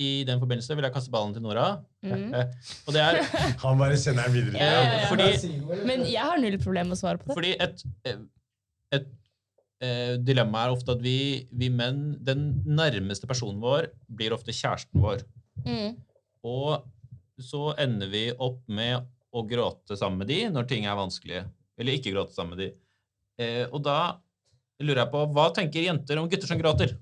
i den forbindelse, vil jeg kaste ballen til Nora. Mhm. Eh, og det er Han bare sender den videre. Ja, ja, ja. fordi, Men jeg har null problem med å svare på det. fordi et, eh, et eh, dilemma er ofte at vi, vi menn, den nærmeste personen vår, blir ofte kjæresten vår. Mm. Og så ender vi opp med å gråte sammen med de når ting er vanskelige. Eller ikke gråte sammen med de. Eh, og da lurer jeg på, hva tenker jenter om gutter som gråter?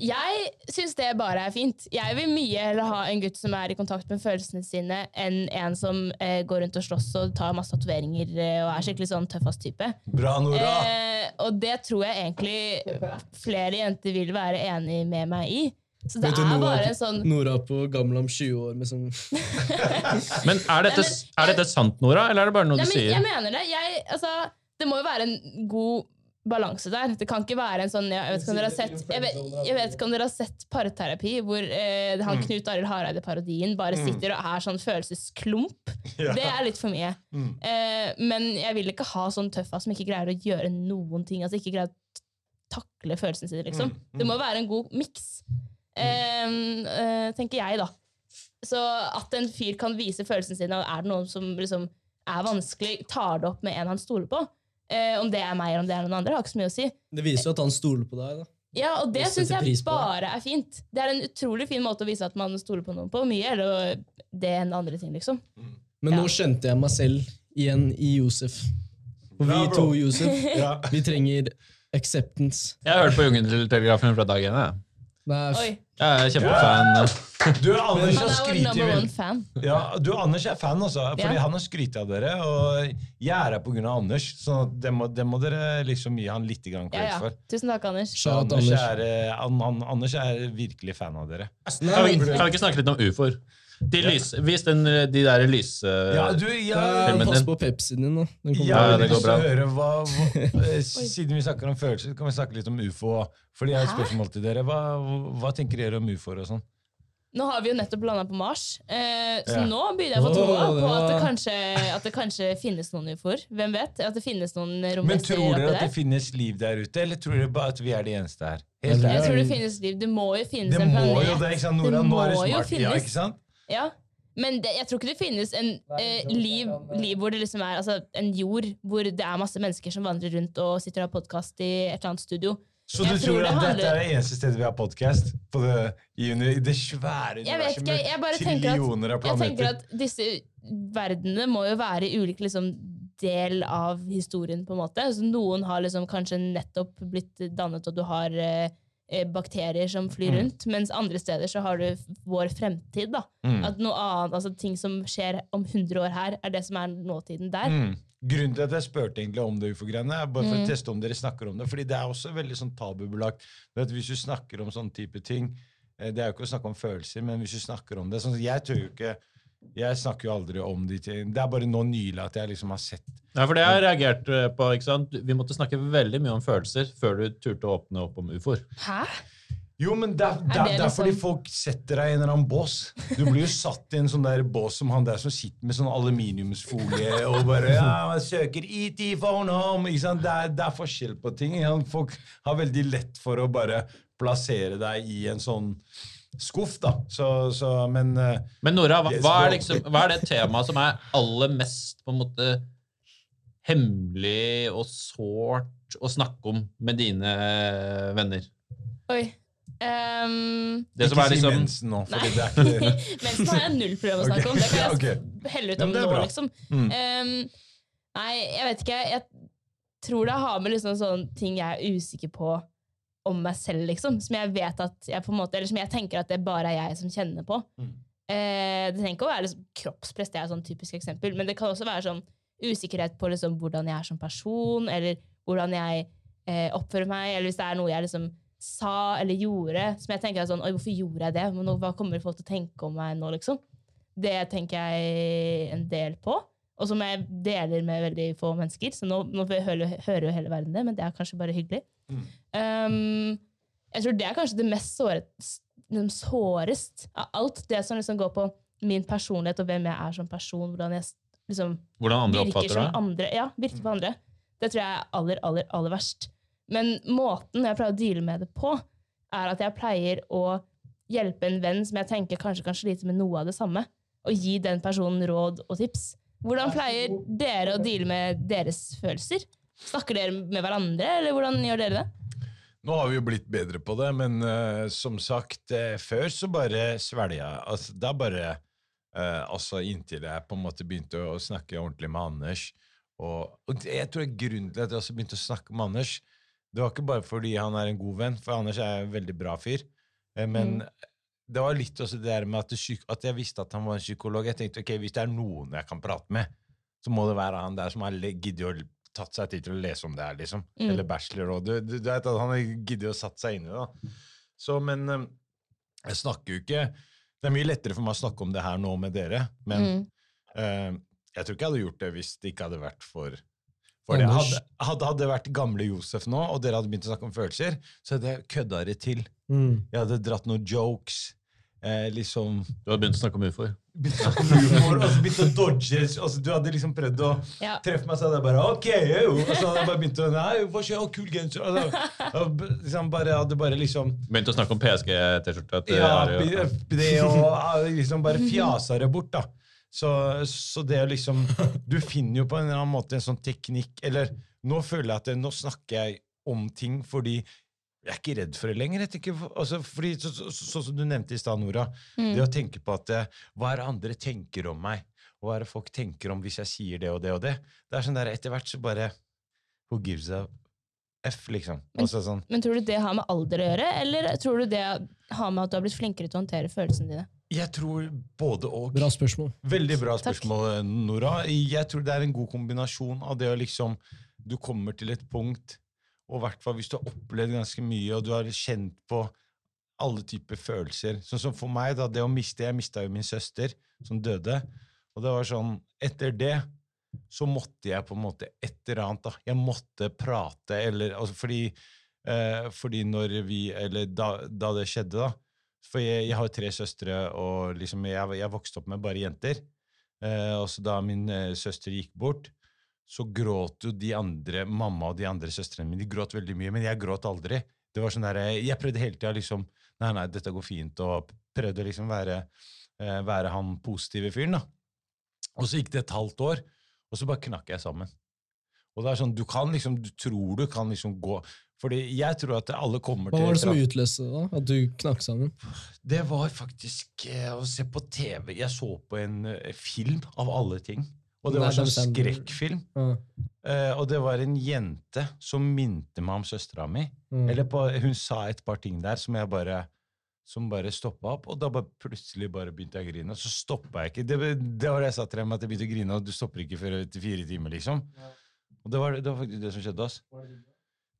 Jeg syns det bare er fint. Jeg vil mye heller ha en gutt som er i kontakt med følelsene sine, enn en som eh, går rundt og slåss og tar masse tatoveringer eh, og er skikkelig sånn tøffast-type. Bra, Nora! Eh, og det tror jeg egentlig flere jenter vil være enig med meg i. Så det Vet du, er Nora, bare en sånn Nora på gammel om 20 år med sånn Men er dette, Nei, men- er dette sant, Nora, eller er det bare noe Nei, du men jeg mener det. Jeg, altså, det må jo være en god balanse der. Det kan ikke være en sånn Jeg vet ikke om dere har sett, jeg vet, jeg vet ikke om dere har sett Parterapi, hvor eh, han Mm. Knut Arild Hareide-parodien bare Mm. sitter og er sånn følelsesklump. Ja. Det er litt for mye. Mm. Eh, men jeg vil ikke ha sånn tøffa som ikke greier å gjøre noen ting. Altså ikke greier å takle følelsene sine, liksom. Mm, mm. Det må være en god miks, eh, eh, tenker jeg, da. Så at en fyr kan vise følelsene sine, og er det noen som liksom er vanskelig, tar det opp med en han stoler på. Eh, om det er meg eller om det er noen andre, har ikke så mye å si. Det viser jo at han stoler på deg. da. Ja, og det syns jeg bare er fint. Det er en utrolig fin måte å vise at man stoler på noen på. Mye eller det enn andre ting, liksom. Men Ja. nå skjønte jeg meg selv igjen i Josef. Og vi ja, to, Josef, Ja. vi trenger acceptance. Jeg har hørt på Jungeltelegrafen fra dag én. Jeg. Er Oi. Jeg er kjempefan. Du, Anders Han er vår number one fan. Ja, du, Anders er fan, også. Fordi Ja. han har skrytt av dere. Og jeg er her pga. Anders, så det må, det må dere liksom gi han litt grann Ja, ja. for. Tusen takk, Anders. Så Anders Anders. er, eh, han, han, Anders er virkelig fan av dere. Kan vi, kan vi ikke snakke litt om ufoer? De lys, vis den, de der lys... eh, Ja, du, Ja, ja, pass på Pepsien din, da. Den kommer. Ja, det går bra. høre hva, hva eh, Siden vi snakker om følelser, kan vi snakke litt om ufo. Fordi jeg har et spørsmål til dere. Hva, hva tenker dere om ufoer og sånn? Nå har vi jo nettopp landa på Mars, eh, så Ja. nå begynner jeg å få troa på at det, kanskje, at det kanskje finnes noen ufoer. Hvem vet? At det finnes noen Men tror dere at det finnes liv der ute, eller tror dere bare at vi er de eneste her? Helt Jeg Jeg tror det finnes liv. Det må jo finnes Det en må planet. jo det, ikke sant? Nora, Det nå er det må jo smart. Ja, ikke sant? Ja, men det, jeg tror ikke det finnes en eh, liv, liv hvor det liksom er altså, en jord hvor det er masse mennesker som vandrer rundt og sitter og har podkast i et eller annet studio. Så Jeg du tror tror det at handler- dette er det eneste stedet vi har podkast? I, det svære Jeg vet ikke, jeg bare tenker trillioner av jeg tenker at disse verdenene må jo være i ulik liksom, del av historien, på en måte. Så noen har liksom kanskje nettopp blitt dannet, og du har eh, eh, bakterier som flyr Mm. rundt, mens andre steder så har du vår fremtid. da. Mm. At noe annet, altså ting som skjer om 100 år her, er det som er nåtiden der. Mm. Grunnen til at jeg spurte egentlig om det ufo-greiene, er bare for Mm. å teste om dere snakker om det. fordi det er også veldig sånn tabubelagt. Hvis du snakker om sånne type ting eh, Det er jo ikke å snakke om følelser, men hvis du snakker om det sånn, Jeg tør jo ikke Jeg snakker jo aldri om de tingene. Det er bare nå nylig at jeg liksom har sett Nei, for det har jeg reagert eh, på. ikke sant? Vi måtte snakke veldig mye om følelser før du turte å åpne opp om ufoer. Hæ? Jo, men det er, det er, det det er fordi liksom- folk setter deg i en eller annen bås. Du blir jo satt i en sånn der bås som han der som sitter med sånn aluminiumsfolie og bare ja, man søker ET phone home. Ikke sant? Det, er, det er forskjell på ting. Folk har veldig lett for å bare plassere deg i en sånn skuff, da. Så, så men eh, Men Nora, hva, hva, er liksom, hva er det temaet som er aller mest på en måte hemmelig og sårt å snakke om med dine eh, venner? Oi. Um, Det som ikke er si liksom mensen nå, nei. for det er ikke. Mensen har jeg null problem å snakke om. Det kan jeg okay. helle ut om nå, bra. liksom. Mm. Um, nei, jeg vet ikke. Jeg tror det har med liksom sånne ting jeg er usikker på om meg selv, liksom. Som jeg vet at jeg på en måte Eller som jeg tenker at det bare er jeg som kjenner på. Mm. Eh, det trenger ikke å være liksom, kroppspress, det er et sånn typisk eksempel, men det kan også være sånn usikkerhet på liksom, hvordan jeg er som person, eller hvordan jeg eh, oppfører meg, eller hvis det er noe jeg liksom sa eller gjorde som jeg tenker sånn, Oi, hvorfor gjorde jeg det? Nå, hva kommer folk til å tenke om meg nå, liksom? Det tenker jeg en del på, og som jeg deler med veldig få mennesker. Så nå, nå hører, hører jo hele verden det, men det er kanskje bare hyggelig. Mm. Um, jeg tror det er kanskje det mest såret, liksom sårest av alt. Det som liksom går på min personlighet og hvem jeg er som person. Hvordan jeg liksom Hvordan andre virker oppfatter som andre. Ja, virker på andre. Det tror jeg er aller, aller, aller verst. Men måten jeg pleier å deale med det på, er at jeg pleier å hjelpe en venn som jeg tenker kanskje kan slite med noe av det samme, og gi den personen råd og tips. Hvordan pleier dere å deale med deres følelser? Snakker dere med hverandre, eller hvordan gjør dere det? Nå har vi jo blitt bedre på det, men uh, som sagt, uh, før så bare svelga jeg. Altså, det er bare uh, altså Inntil jeg på en måte begynte å snakke ordentlig med Anders. Og, og det- jeg tror det er grunnen til at jeg også begynte å snakke med Anders, det var ikke bare fordi han er en god venn, for Anders er en veldig bra fyr, Men men det var litt også det der med at, psyk- at jeg visste at han var en psykolog. Jeg tenkte ok, hvis det er noen jeg kan prate med, så må det være han der som har giddet å tatt seg tid til å lese om det her, liksom. Mm. Eller bachelor. Og du, du, du vet at han har giddet å satt seg inn i det. da. Så, men eh, jeg snakker jo ikke Det er mye lettere for meg å snakke om det her nå med dere, men Mm. eh, jeg tror ikke jeg hadde gjort det hvis det ikke hadde vært for, for det. Hadde, hadde, hadde det vært gamle Josef nå, og dere hadde begynt å snakke om følelser, så hadde jeg kødda det til. Mm. Jeg hadde dratt noen jokes. Eh, liksom Du hadde begynt å snakke om ufoer. begynt å begynt dodge. Altså, du hadde liksom prøvd å Ja. treffe meg, så hadde jeg bare OK, yo. Og så hadde jeg bare begynt å Nei, hva skjer? Å, kul genser. Altså, liksom bare, hadde bare liksom Begynt å snakke om PSG-T-skjorte? til Ja, det og liksom bare fjasa det bort, da. Så, så det er liksom Du finner jo på en eller annen måte en sånn teknikk Eller nå føler jeg at det, nå snakker jeg om ting fordi jeg er ikke redd for det lenger. Jeg tenker, altså, fordi, så, så, så, Sånn som du nevnte i stad, Nora. Mm. Det å tenke på at eh, Hva er det andre tenker om meg? Hva er det folk tenker om hvis jeg sier det og det og det? Det er sånn der, Etter hvert så bare Who gives a F, liksom? Men- Altså sånn Men tror du det har med alder å gjøre, eller tror du det har med at du har blitt flinkere til å håndtere følelsene dine? Jeg tror både og. Bra spørsmål. Veldig bra Takk. spørsmål, Nora. Jeg tror det er en god kombinasjon av det å liksom Du kommer til et punkt, og hvert hvis du har opplevd ganske mye, og du har kjent på alle typer følelser. Sånn som for meg, da, det å miste Jeg mista jo min søster, som døde. Og det var sånn Etter det så måtte jeg på en måte et eller annet da. Jeg måtte prate, eller altså fordi, eh, fordi når vi Eller da, da det skjedde, da For jeg, jeg har tre søstre, og liksom jeg, jeg vokste opp med bare jenter. Eh, og så da min eh, søster gikk bort, så gråt jo de andre, mamma og de andre søstrene mine, de gråt veldig mye, men jeg gråt aldri. Det var sånn der, Jeg prøvde hele tida liksom Nei, nei, dette går fint, og prøvde liksom være, eh, være han positive fyren, da. Og så gikk det et halvt år, og så bare knakk jeg sammen. Og det er sånn, Du kan liksom, du tror du kan liksom gå Fordi jeg tror at alle kommer til Hva var det som utløste det? da? At du knakk sammen? Det var faktisk eh, å se på TV. Jeg så på en eh, film, av alle ting. Og det var sånn skrekkfilm. Eh, og det var en jente som minte meg om søstera mi. Mm. Eller på, hun sa et par ting der som jeg bare som bare stoppa opp, og da bare plutselig bare begynte jeg å grine. Og så stoppa jeg ikke. Det, det var det jeg sa til dem, at jeg begynte å grine, og du stopper ikke før etter fire timer, liksom. Og det var, det var faktisk det som skjedde. ass.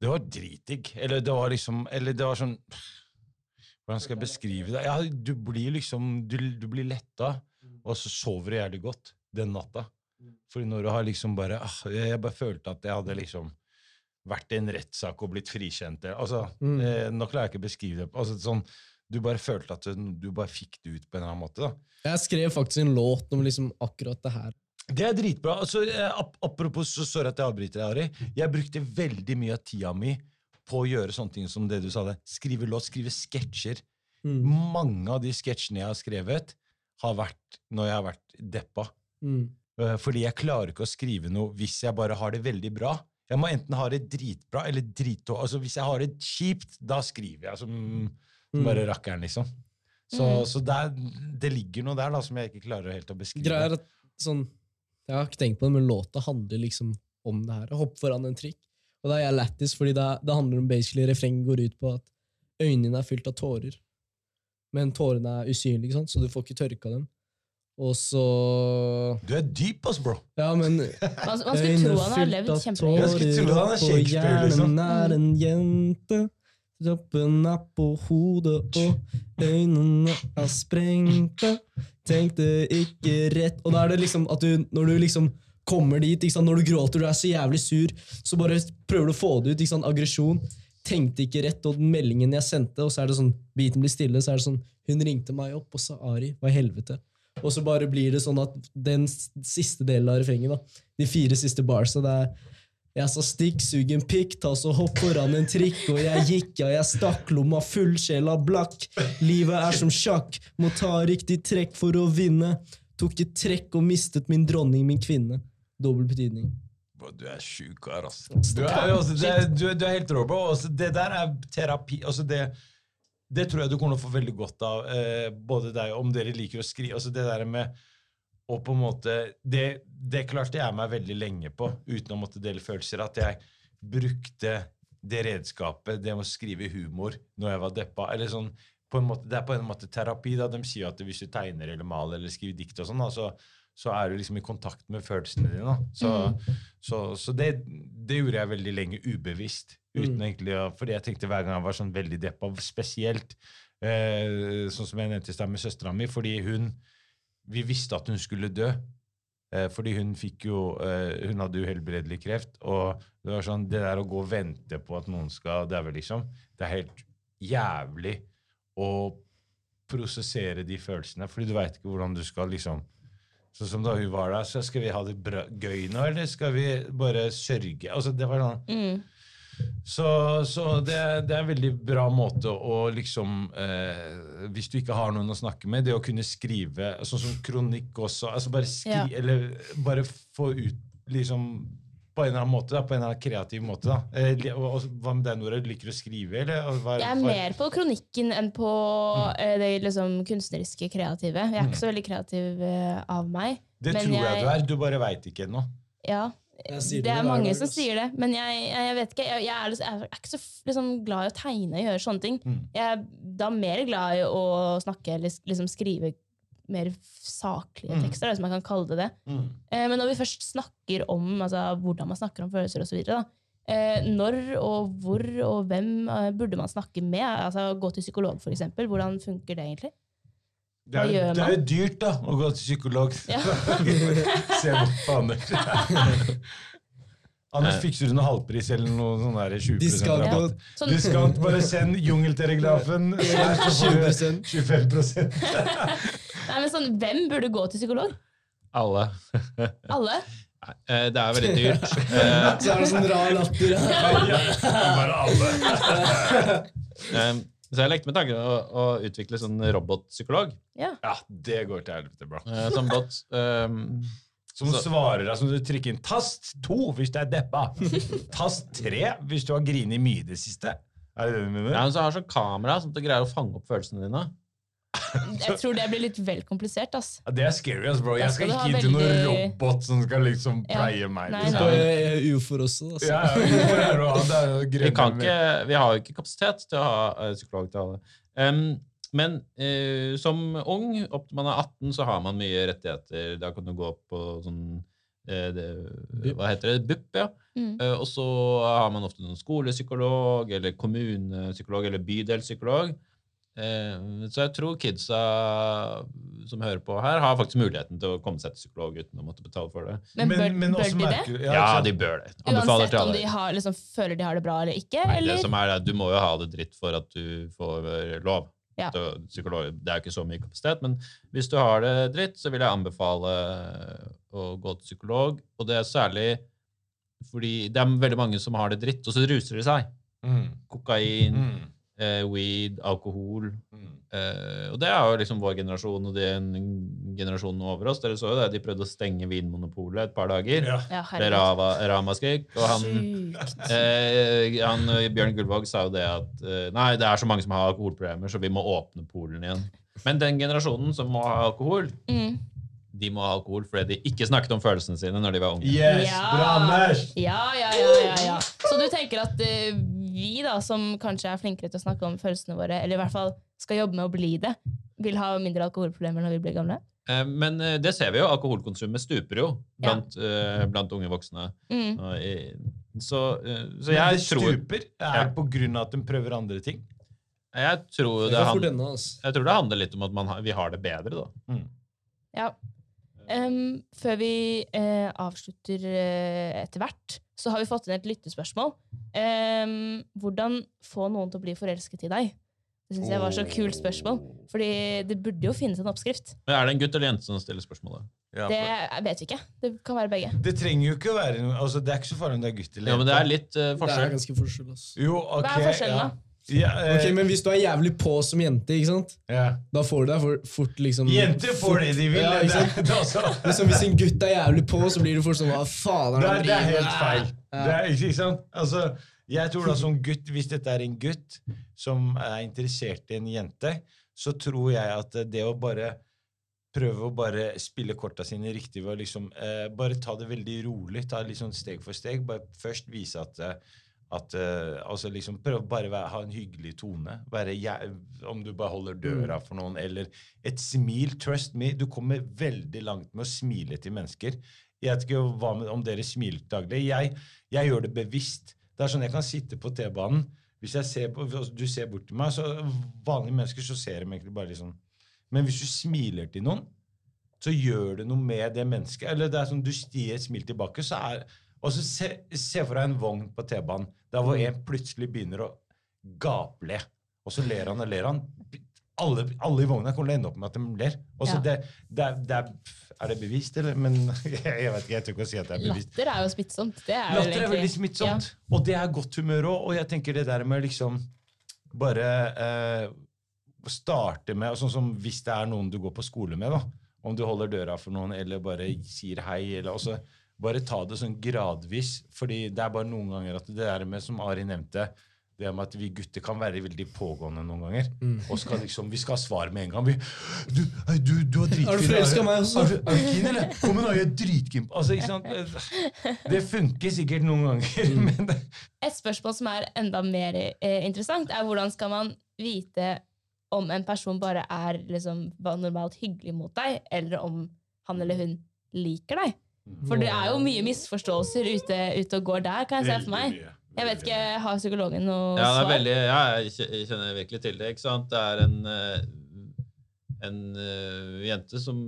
Det var dritdigg. Eller det var liksom Eller det var sånn Hvordan skal jeg beskrive det? Ja, du blir liksom Du, du blir letta, og så sover du jævlig godt den natta. Fordi når du har liksom bare ah, Jeg bare følte at jeg hadde liksom vært i en rettssak og blitt frikjent. Altså, Mm. eh, Nå klarer jeg ikke å beskrive det. Altså, sånn, du bare følte at du, du bare fikk det ut på en eller annen måte. da. Jeg skrev faktisk en låt om liksom akkurat det her. Det er dritbra. Altså, eh, ap apropos, så sorry at jeg avbryter deg, Ari. Jeg brukte veldig mye av tida mi på å gjøre sånne ting som det du sa. det. Skrive låt, skrive sketsjer. Mm. Mange av de sketsjene jeg har skrevet, har vært når jeg har vært deppa. Mm. Eh, Fordi jeg klarer ikke å skrive noe hvis jeg bare har det veldig bra. Jeg må enten ha det dritbra eller dritdårlig. Altså, hvis jeg har det kjipt, da skriver jeg som, som Mm. bare rakkeren, liksom. Så, Mm. så der, det ligger noe der da, som jeg ikke klarer helt å beskrive. Greier at sånn Jeg har ikke tenkt på det, men låta handler liksom om det her. Å hoppe foran en trikk. Og da er jeg lættis, fordi det, det handler om basically refrenget går ut på at øynene er fylt av tårer. Men tårene er usynlige, sant? så du får ikke tørka dem. Og så Du er dyp, ass, bro! Ja, men Man, skulle tro han har levd kjempelenge. Jeg skulle tro han er Shakespeare, liksom. hjernen er en jente. Kroppen er på hodet, og øynene er sprengte. Tenkte ikke rett Og da er det liksom at du, når du liksom kommer dit, ikke sant? når du gråter, du er så jævlig sur, så bare prøver du å få det ut. ikke sant? Aggresjon. Tenkte ikke rett, og den meldingen jeg sendte, og så er det sånn, biten blir stille, så er det sånn Hun ringte meg opp og sa Ari, hva i helvete? Og så bare blir det sånn at den siste delen av refrenget, da, de fire siste barsa, det er jeg sa stikk, sug en pikk, ta så hopp foran en trikk, og jeg gikk, ja, jeg stakk lomma full, sjela blakk. Livet er som sjakk, må ta riktig trekk for å vinne. Tok et trekk og mistet min dronning, min kvinne. Dobbel betydning. Bro, du er sjuk kar, altså. Du er, altså, det, du, du er helt rå, bro. Altså, det der er terapi. Altså, det, det tror jeg du kommer til å få veldig godt av, eh, både deg om dere liker å skrive. Altså, det der med å på en måte det, det klarte jeg meg veldig lenge på, uten å måtte dele følelser. At jeg brukte det redskapet, det å skrive humor, når jeg var deppa. eller sånn, på en måte, Det er på en måte terapi. da, De sier at hvis du tegner eller maler eller skriver dikt, og sånn, da, så, er du liksom i kontakt med følelsene dine. Så, så, så det, det gjorde jeg veldig lenge ubevisst. uten Mm. egentlig Fordi jeg tenkte hver gang jeg var sånn veldig deppa, spesielt eh, sånn som jeg nevnte i stad med søstera mi, fordi hun Vi visste at hun skulle dø. Eh, fordi hun fikk jo eh, Hun hadde uhelbredelig kreft. Og det var sånn, det der å gå og vente på at noen skal daue, liksom, det er helt jævlig å prosessere de følelsene, fordi du veit ikke hvordan du skal liksom Sånn som da hun var der, så skal vi ha det bra, gøy nå, eller skal vi bare sørge? Altså, det var sånn Mm. så, så det, det er en veldig bra måte å liksom eh, Hvis du ikke har noen å snakke med, det å kunne skrive sånn som kronikk også altså bare, skri, Ja. eller bare få ut liksom på en eller annen måte, da, på en eller annen kreativ måte. da. Eh, og, og, hva med deg, Nora? Du liker å skrive, eller? Hva- Jeg er mer på kronikken enn på mm. det liksom kunstneriske kreative. Jeg er ikke så veldig kreativ eh, av meg. Det men tror jeg, jeg- du er, du bare veit ikke ennå. Ja, det det er mange som sier det, men jeg, jeg, jeg vet ikke. Jeg, jeg, er, jeg er ikke så liksom, glad i å tegne og gjøre sånne ting. Mm. Jeg er da mer glad i å snakke eller liksom skrive mer saklige Mm. tekster, da, hvis man kan kalle det det. Eh, Men når vi først snakker om altså, hvordan man snakker om følelser osv., Eh, når og hvor og hvem eh, burde man snakke med? Altså Gå til psykolog, eksempel. Hvordan funker det egentlig? Det er, Hva det er jo dyrt, da, å gå til psykolog. Ja. Se bort på Anders. Anders, fikser du noe halvpris eller noe sånn der 20 Diskant, Ja. rabatt? Ja. Sånn, Diskant, bare send jungeltelegrafen. så får du 20%. 25 nei, men sånn, hvem burde gå til psykolog? Alle. Alle? Nei, eh, Det er veldig dyrt. Eh, Så er det sånn rar latter. Bare alle. eh, Så jeg lekte med tanken å, å utvikle sånn robotpsykolog. Ja. Ja, det går til helvete bra. Eh, Sånn bot. eh, Som Så- svarer deg som du trykker inn tast to hvis du er deppa. Tast tre hvis du har grinet mye i det siste. Er det det du mener? Ja, men så har sånn kamera sånn at det greier å fange opp følelsene dine. Jeg tror det blir litt vel komplisert. ass. Ja, det er scary, ass, bro. Jeg skal skal ikke inn til noen robot som skal liksom Ja. pleie meg. Nei, liksom. På eh, Ufor også. Altså. Ja, ja, er det er Vi, kan ikke, vi har jo ikke kapasitet til å ha eh, psykolog til alle. Em, men eh, som ung, opp til man er 18, så har man mye rettigheter. Da kan du gå på sånn eh, det, Hva heter det? BUP, ja. Mm. Eh, og så har man ofte noen skolepsykolog, eller kommunepsykolog, eller bydelspsykolog. Eh, så jeg tror kidsa som hører på her, har faktisk muligheten til å komme seg til psykolog uten å måtte betale for det. Men bør, bør også de det? merker det? Ja, de bør det. Anbefaler Uansett om de har, liksom, føler de har det bra eller ikke? Nei, eller? det som er, er du må jo ha det dritt for at du får lov. Ja. Det er jo ikke så mye kapasitet, men hvis du har det dritt, så vil jeg anbefale å gå til psykolog. Og det er særlig fordi det er veldig mange som har det dritt, og så ruser de seg. Mm. Kokain, Mm. eh, weed, alkohol. Mm. Eh, og det er jo liksom vår generasjon og den generasjonen over oss. Dere så jo det, de prøvde å stenge Vinmonopolet et par dager. Ja. Ja, Det rava, ramaskrik. Og han, eh, han, Bjørn Gullvåg sa jo det at uh, nei, det er så mange som har alkoholproblemer, så vi må åpne polen igjen. Men den generasjonen som må ha alkohol, Mm. de må ha alkohol fordi de ikke snakket om følelsene sine når de var unge. Yes, Ja. bra, Ja, ja, ja, ja, ja. Så du tenker at eh, vi da, som kanskje er flinkere til å snakke om følelsene våre, eller i hvert fall skal jobbe med å bli det, vil ha mindre alkoholproblemer når vi blir gamle? Eh, men eh, det ser vi jo. Alkoholkonsumet stuper jo Ja. blant, eh, blant unge voksne. Mm. Så, så Men jeg det tror, stuper er det på grunn av at de prøver andre ting. jeg tror Det altså. jeg tror det handler litt om at man har, vi har det bedre, da. Ja. Em, før vi uh, avslutter uh, etter hvert, så har vi fått inn et lyttespørsmål. Um, hvordan få noen til å bli forelsket i deg? Det syns jeg var så kult spørsmål. Fordi det burde jo finnes en oppskrift. Men er det en gutt eller jente som stiller spørsmålet? Ja, Det for- Det vet vi ikke. Det kan være begge. det trenger jo ikke å være noe altså, Det er ikke så farlig om det er gutt eller Ja, men det er litt eh, Det er ganske forskjell. Altså. Jo, ok, Hva er forskjellen, ja. da? Ja, eh, Ok, Men hvis du er jævlig på som jente, ikke sant? ja. da får du deg for, fort liksom Jenter får det de vil. Ja, det, ikke sant? det, Liksom, hvis en gutt er jævlig på, så blir du fort sånn Hva faen er det, han det er driver helt feil. med? Det er, ikke sant? Altså, jeg tror da som gutt, Hvis dette er en gutt som er interessert i en jente, så tror jeg at det å bare prøve å bare spille korta sine riktig ved å liksom eh, bare ta det veldig rolig, ta det liksom steg for steg. Bare først vise at, eh, at uh, altså liksom Prøv bare å ha en hyggelig tone. Være, om du bare holder døra for noen, eller et smil. Trust me, du kommer veldig langt med å smile til mennesker. Jeg vet ikke hva med, om dere smiler daglig. Jeg, jeg gjør det bevisst. Det er sånn Jeg kan sitte på T-banen. Hvis ser på, du ser bort til meg, så vanlige mennesker så ser de egentlig bare liksom Men hvis du smiler til noen, så gjør det noe med det mennesket. Eller det er sånn du stier et smil tilbake, så er Og så se, se for deg en vogn på T-banen der hvor en plutselig begynner å gaple. Og så ler han og ler han. Alle, alle i vogna kommer til å ende opp med at de ler. Og så Ja. det, det, det er, er det bevist, eller? Men jeg vet ikke, jeg tør ikke å si at det er bevist. Latter er jo smittsomt. Det er Latter er veldig smittsomt, smittsomt. Og det er godt humør òg. Og jeg tenker det der med liksom bare eh, starte med Sånn som hvis det er noen du går på skole med, da. Om du holder døra for noen, eller bare sier hei. eller også, Bare ta det sånn gradvis. fordi det er bare noen ganger at det der med, som Ari nevnte, det med at vi gutter kan være veldig pågående noen ganger. Og skal liksom, Vi skal ha svar med en gang. Vi, du, du, du har dritfin. Er du forelsket i meg også? Er du, er du keen, eller? Kom igjen, jeg er dritkeen. på- Altså, ikke sant? Det funker sikkert noen ganger, men Et spørsmål som er enda mer eh, interessant, er hvordan skal man vite om en person bare er liksom, normalt hyggelig mot deg, eller om han eller hun liker deg. For det er jo mye misforståelser ute, ute og går der, kan jeg se for meg. Jeg vet ikke, Har psykologen noe Ja, er svar? veldig, ja, jeg kjenner virkelig til det. ikke sant? Det er en, eh, en uh, jente som,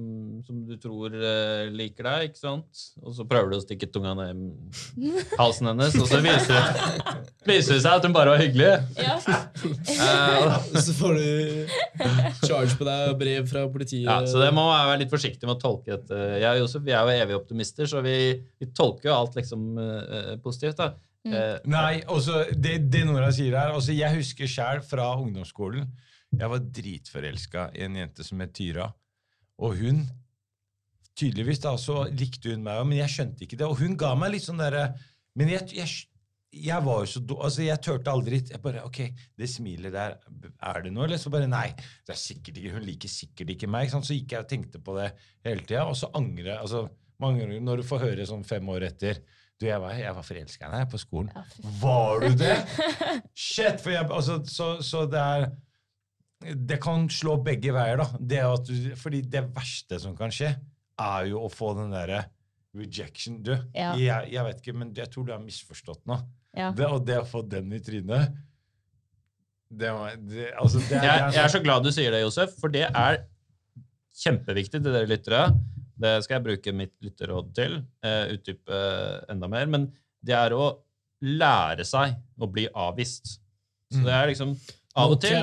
som du tror uh, liker deg, ikke sant? Og så prøver du å stikke tunga ned i halsen hennes, og så viser det, viser det seg at hun bare var hyggelig. Ja. uh, Så får du charge på deg og brev fra politiet. ja, så det må man være litt forsiktig med å tolke dette. Jeg og Josef vi er jo evige optimister, så vi, vi tolker jo alt liksom positivt. da. Mm. Nei, også det, det Nora sier her altså Jeg husker sjøl fra ungdomsskolen. Jeg var dritforelska i en jente som het Tyra. Og hun Tydeligvis da, så likte hun meg òg, men jeg skjønte ikke det. Og hun ga meg litt sånn derre Men jeg, jeg, jeg var jo så do, altså Jeg turte aldri Jeg bare Ok, det smilet der, er det noe? Eller så bare Nei, det er sikkert ikke, hun liker sikkert ikke meg. Ikke sant? Så gikk jeg og tenkte på det hele tida, og så angrer jeg. Altså, mange når du får høre sånn fem år etter Du, jeg var, jeg var forelska i deg på skolen. Ja. Var du det? Shit! For jeg, altså, så, så det er Det kan slå begge veier, da. Det at du, fordi det verste som kan skje, er jo å få den derre rejection. Du, Ja. jeg, jeg vet ikke, men jeg tror du har misforstått nå. Ja. Det, og det å få den i trynet det, det, altså, det, er- Jeg, jeg er er så glad du sier det, Josef, for det er kjempeviktig til dere lyttere. Det skal jeg bruke mitt lytterråd til, Uh, utdype enda mer. Men det er å lære seg å bli avvist. Så det er liksom av og til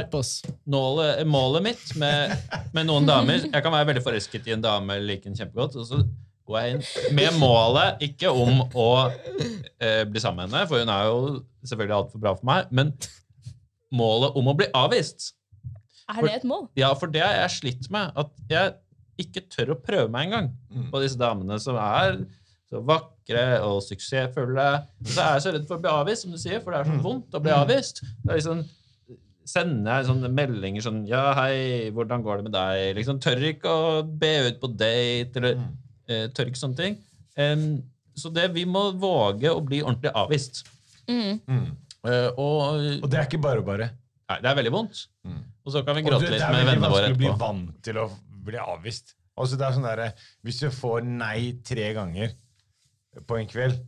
nålet, målet mitt med, med noen damer Jeg kan være veldig forelsket i en dame eller like en kjempegodt, og så går jeg inn med målet ikke om å eh, bli sammen med henne, for hun er jo selvfølgelig altfor bra for meg, men målet om å bli avvist. Er det et mål? Ja, for det har jeg slitt med. At jeg ikke tør å prøve meg engang Mm. på disse damene som er så vakre og suksessfulle. Så er jeg så redd for å bli avvist, som du sier, for det er så Mm. vondt å bli avvist. Det er liksom Sender jeg sånne meldinger sånn Ja, hei, hvordan går det med deg? Liksom Tør ikke å be ut på date, eller Mm. eh, tør ikke sånne ting. Um, så det, vi må våge å bli ordentlig avvist. Mm. Mm. Uh, og Og det er ikke bare bare. Nei, det er veldig vondt. Mm. Og så kan vi gråte litt med litt våre med Det er våre vanskelig å bli vant til å bli avvist. Altså det er sånn der, Hvis du får nei tre ganger på en kveld,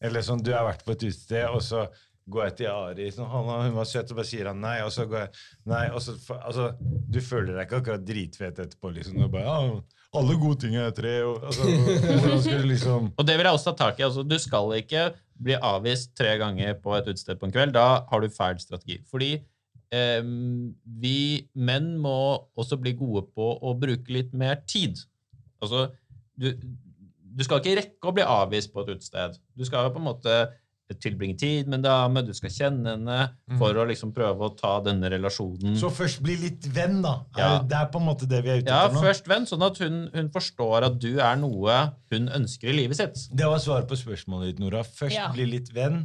eller sånn du har vært på et utested, og så går jeg til Ari sånn, hun var søt, og bare sier han nei, og så går jeg nei, og så, altså, Du føler deg ikke akkurat dritfet etterpå. liksom, og bare, ja, Alle gode ting er tre. Og, altså, skal du liksom Og det vil jeg også ta tak i. Altså, du skal ikke bli avvist tre ganger på et utested på en kveld. Da har du feil strategi. Fordi eh, vi menn må også bli gode på å bruke litt mer tid. Altså, du, du skal ikke rekke å bli avvist på et utested. Du skal jo på en måte tilbringe tid med en dame, du skal kjenne henne for å liksom prøve å ta denne relasjonen. Så først bli litt venn, da. Ja. Det er på en måte det vi er ute ja, etter nå. først venn, sånn at hun, hun forstår at du er noe hun ønsker i livet sitt. Det var svaret på spørsmålet ditt, Nora. Først Ja. bli litt venn.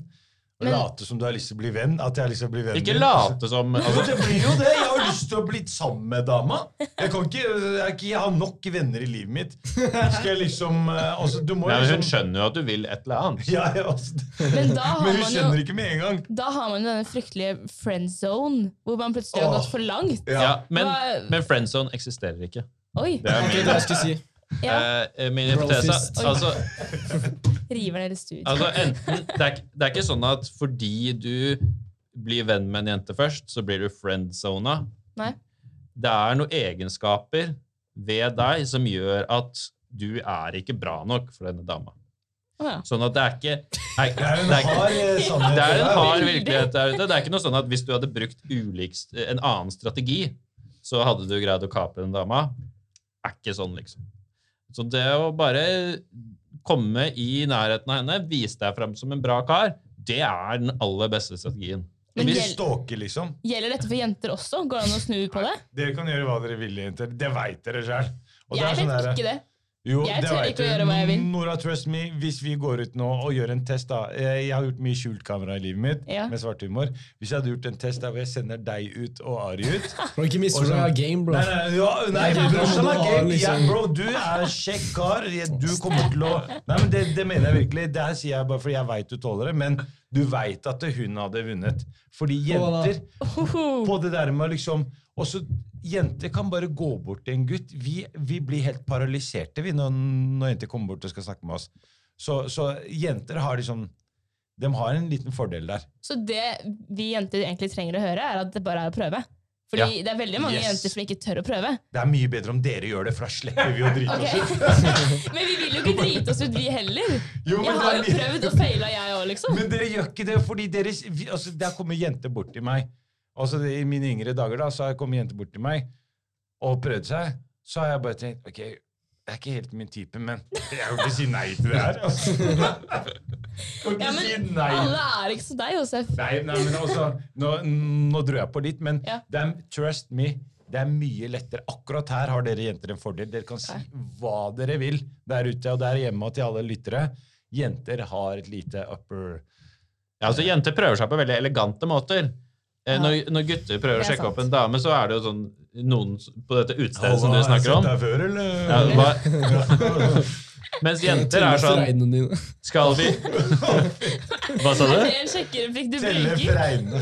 Og Men- late som du har lyst til å bli venn. At jeg har lyst til å bli venn Ikke late som altså, det blir jo det! Jeg har lyst til å bli sammen med dama. Jeg kan ikke, jeg, jeg har nok venner i livet mitt. Skal jeg liksom eh, altså, Du må Nei, men Hun liksom skjønner jo at du vil et eller annet. ja, ja, altså, Men da har Men hun man skjønner jo ikke med en gang. da har man jo denne fryktelige friend zone, hvor man plutselig har gått for langt. Ja, men, men friend friendzone eksisterer ikke. Oi! Det er Det er min, det jeg skulle si. Ja, Uh, min hypotese. Altså, river ned i altså enten, det, er, det er ikke sånn at fordi du blir venn med en jente først, så blir du friendzona. Nei. Det er noen egenskaper ved deg som gjør at du er ikke bra nok for denne dama. Oh, ja. Sånn at det er ikke er, Det er en hard virkelighet der ute. Det er ikke noe sånn at hvis du hadde brukt ulikst, en annen strategi, så hadde du greid å kapre den dama. Er ikke sånn, liksom. Så det å bare komme i nærheten av henne, vise deg frem som en bra kar, det er den aller beste strategien. Men vi gjel- stalke, liksom. Gjelder dette for jenter også? Går det an å snu på det? Dere kan gjøre hva dere vil, jenter. Det veit dere sjøl. Jeg vet ikke det. Jo, Jeg tør ikke å gjøre hva jeg vil. Nora, trust me, hvis vi går ut nå og gjør en test da, Jeg har gjort mye skjult kamera i livet mitt Ja. med svart humor. Hvis jeg hadde gjort en test der hvor jeg sender deg ut og Ari ut Bro, ikke misforstå, jeg har game, bro. Nei, nei, ja, nei, Nei, bro, du game. liksom- Ja, bro, du er kjekk kar. Du kommer til å Nei, men det, det mener jeg virkelig. Det her sier jeg bare fordi jeg veit du tåler det. Men Du veit at hun hadde vunnet. Fordi jenter på det der med liksom også, Jenter kan bare gå bort til en gutt. Vi, vi blir helt paralyserte vi, når, når jenter kommer bort og skal snakke med oss. Så, så jenter har liksom De har en liten fordel der. Så det vi jenter egentlig trenger å høre, er at det bare er å prøve. Fordi Ja. det er veldig mange Yes. jenter som ikke tør å prøve. Det er mye bedre om dere gjør det, for da slipper vi å drite oss ut. Men vi vil jo ikke drite oss ut, vi heller. Jo, men Jeg har jo prøvd og feila, jeg òg, liksom. Men dere gjør ikke det, fordi dere vi, altså, Der kommer jenter bort til meg. Altså, I mine yngre dager da, så har jeg kommet jenter bort til meg og prøvd seg. Så har jeg bare tenkt ok, det er ikke helt min type, men jeg kan ikke si nei til det her. Altså. Kan ikke Ja, si nei. alle er ikke som deg, Josef. Nei, nei, men også, nå, nå dro jeg på litt, men Ja. det er, trust me, det er mye lettere. Akkurat her har dere jenter en fordel. Dere kan si hva dere vil der ute og der hjemme og til alle lyttere. Jenter har et lite upper Ja, altså Jenter prøver seg på veldig elegante måter. Eh, Ja. Når, når gutter prøver å sjekke sant. opp en dame, så er det jo sånn noen på dette utestedet som du snakker om. Før, eller? Ja, mens jenter er sånn Skal vi Hva sa du? er en sjekkerefikk du fregnene.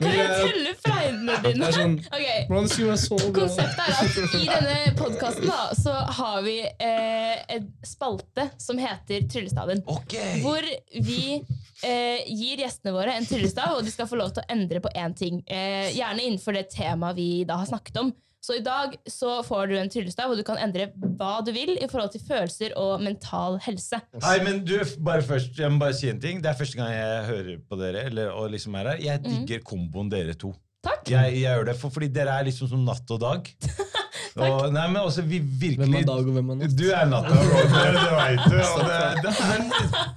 Kan jeg telle fregnene dine? sånn, Ok, Hvordan det skulle være så bra? Konseptet er at i denne podkasten så har vi eh, en spalte som heter Tryllestaven. Okay. Hvor vi eh, gir gjestene våre en tryllestav, og de skal få lov til å endre på én ting. Eh, gjerne innenfor det temaet vi da har snakket om. Så i dag så får du en tryllestav, og du kan endre hva du vil i forhold til følelser og mental helse. Nei, men du, bare først, jeg må bare si en ting. Det er første gang jeg hører på dere. Eller, og liksom er her. Jeg digger komboen dere to. Takk. Jeg, jeg gjør det, for, fordi dere er liksom som natt og dag. og, nei, men også vi virkelig Hvem er dag og hvem er natt? Du er natta, bro. Det, det vet du. Og det, det, men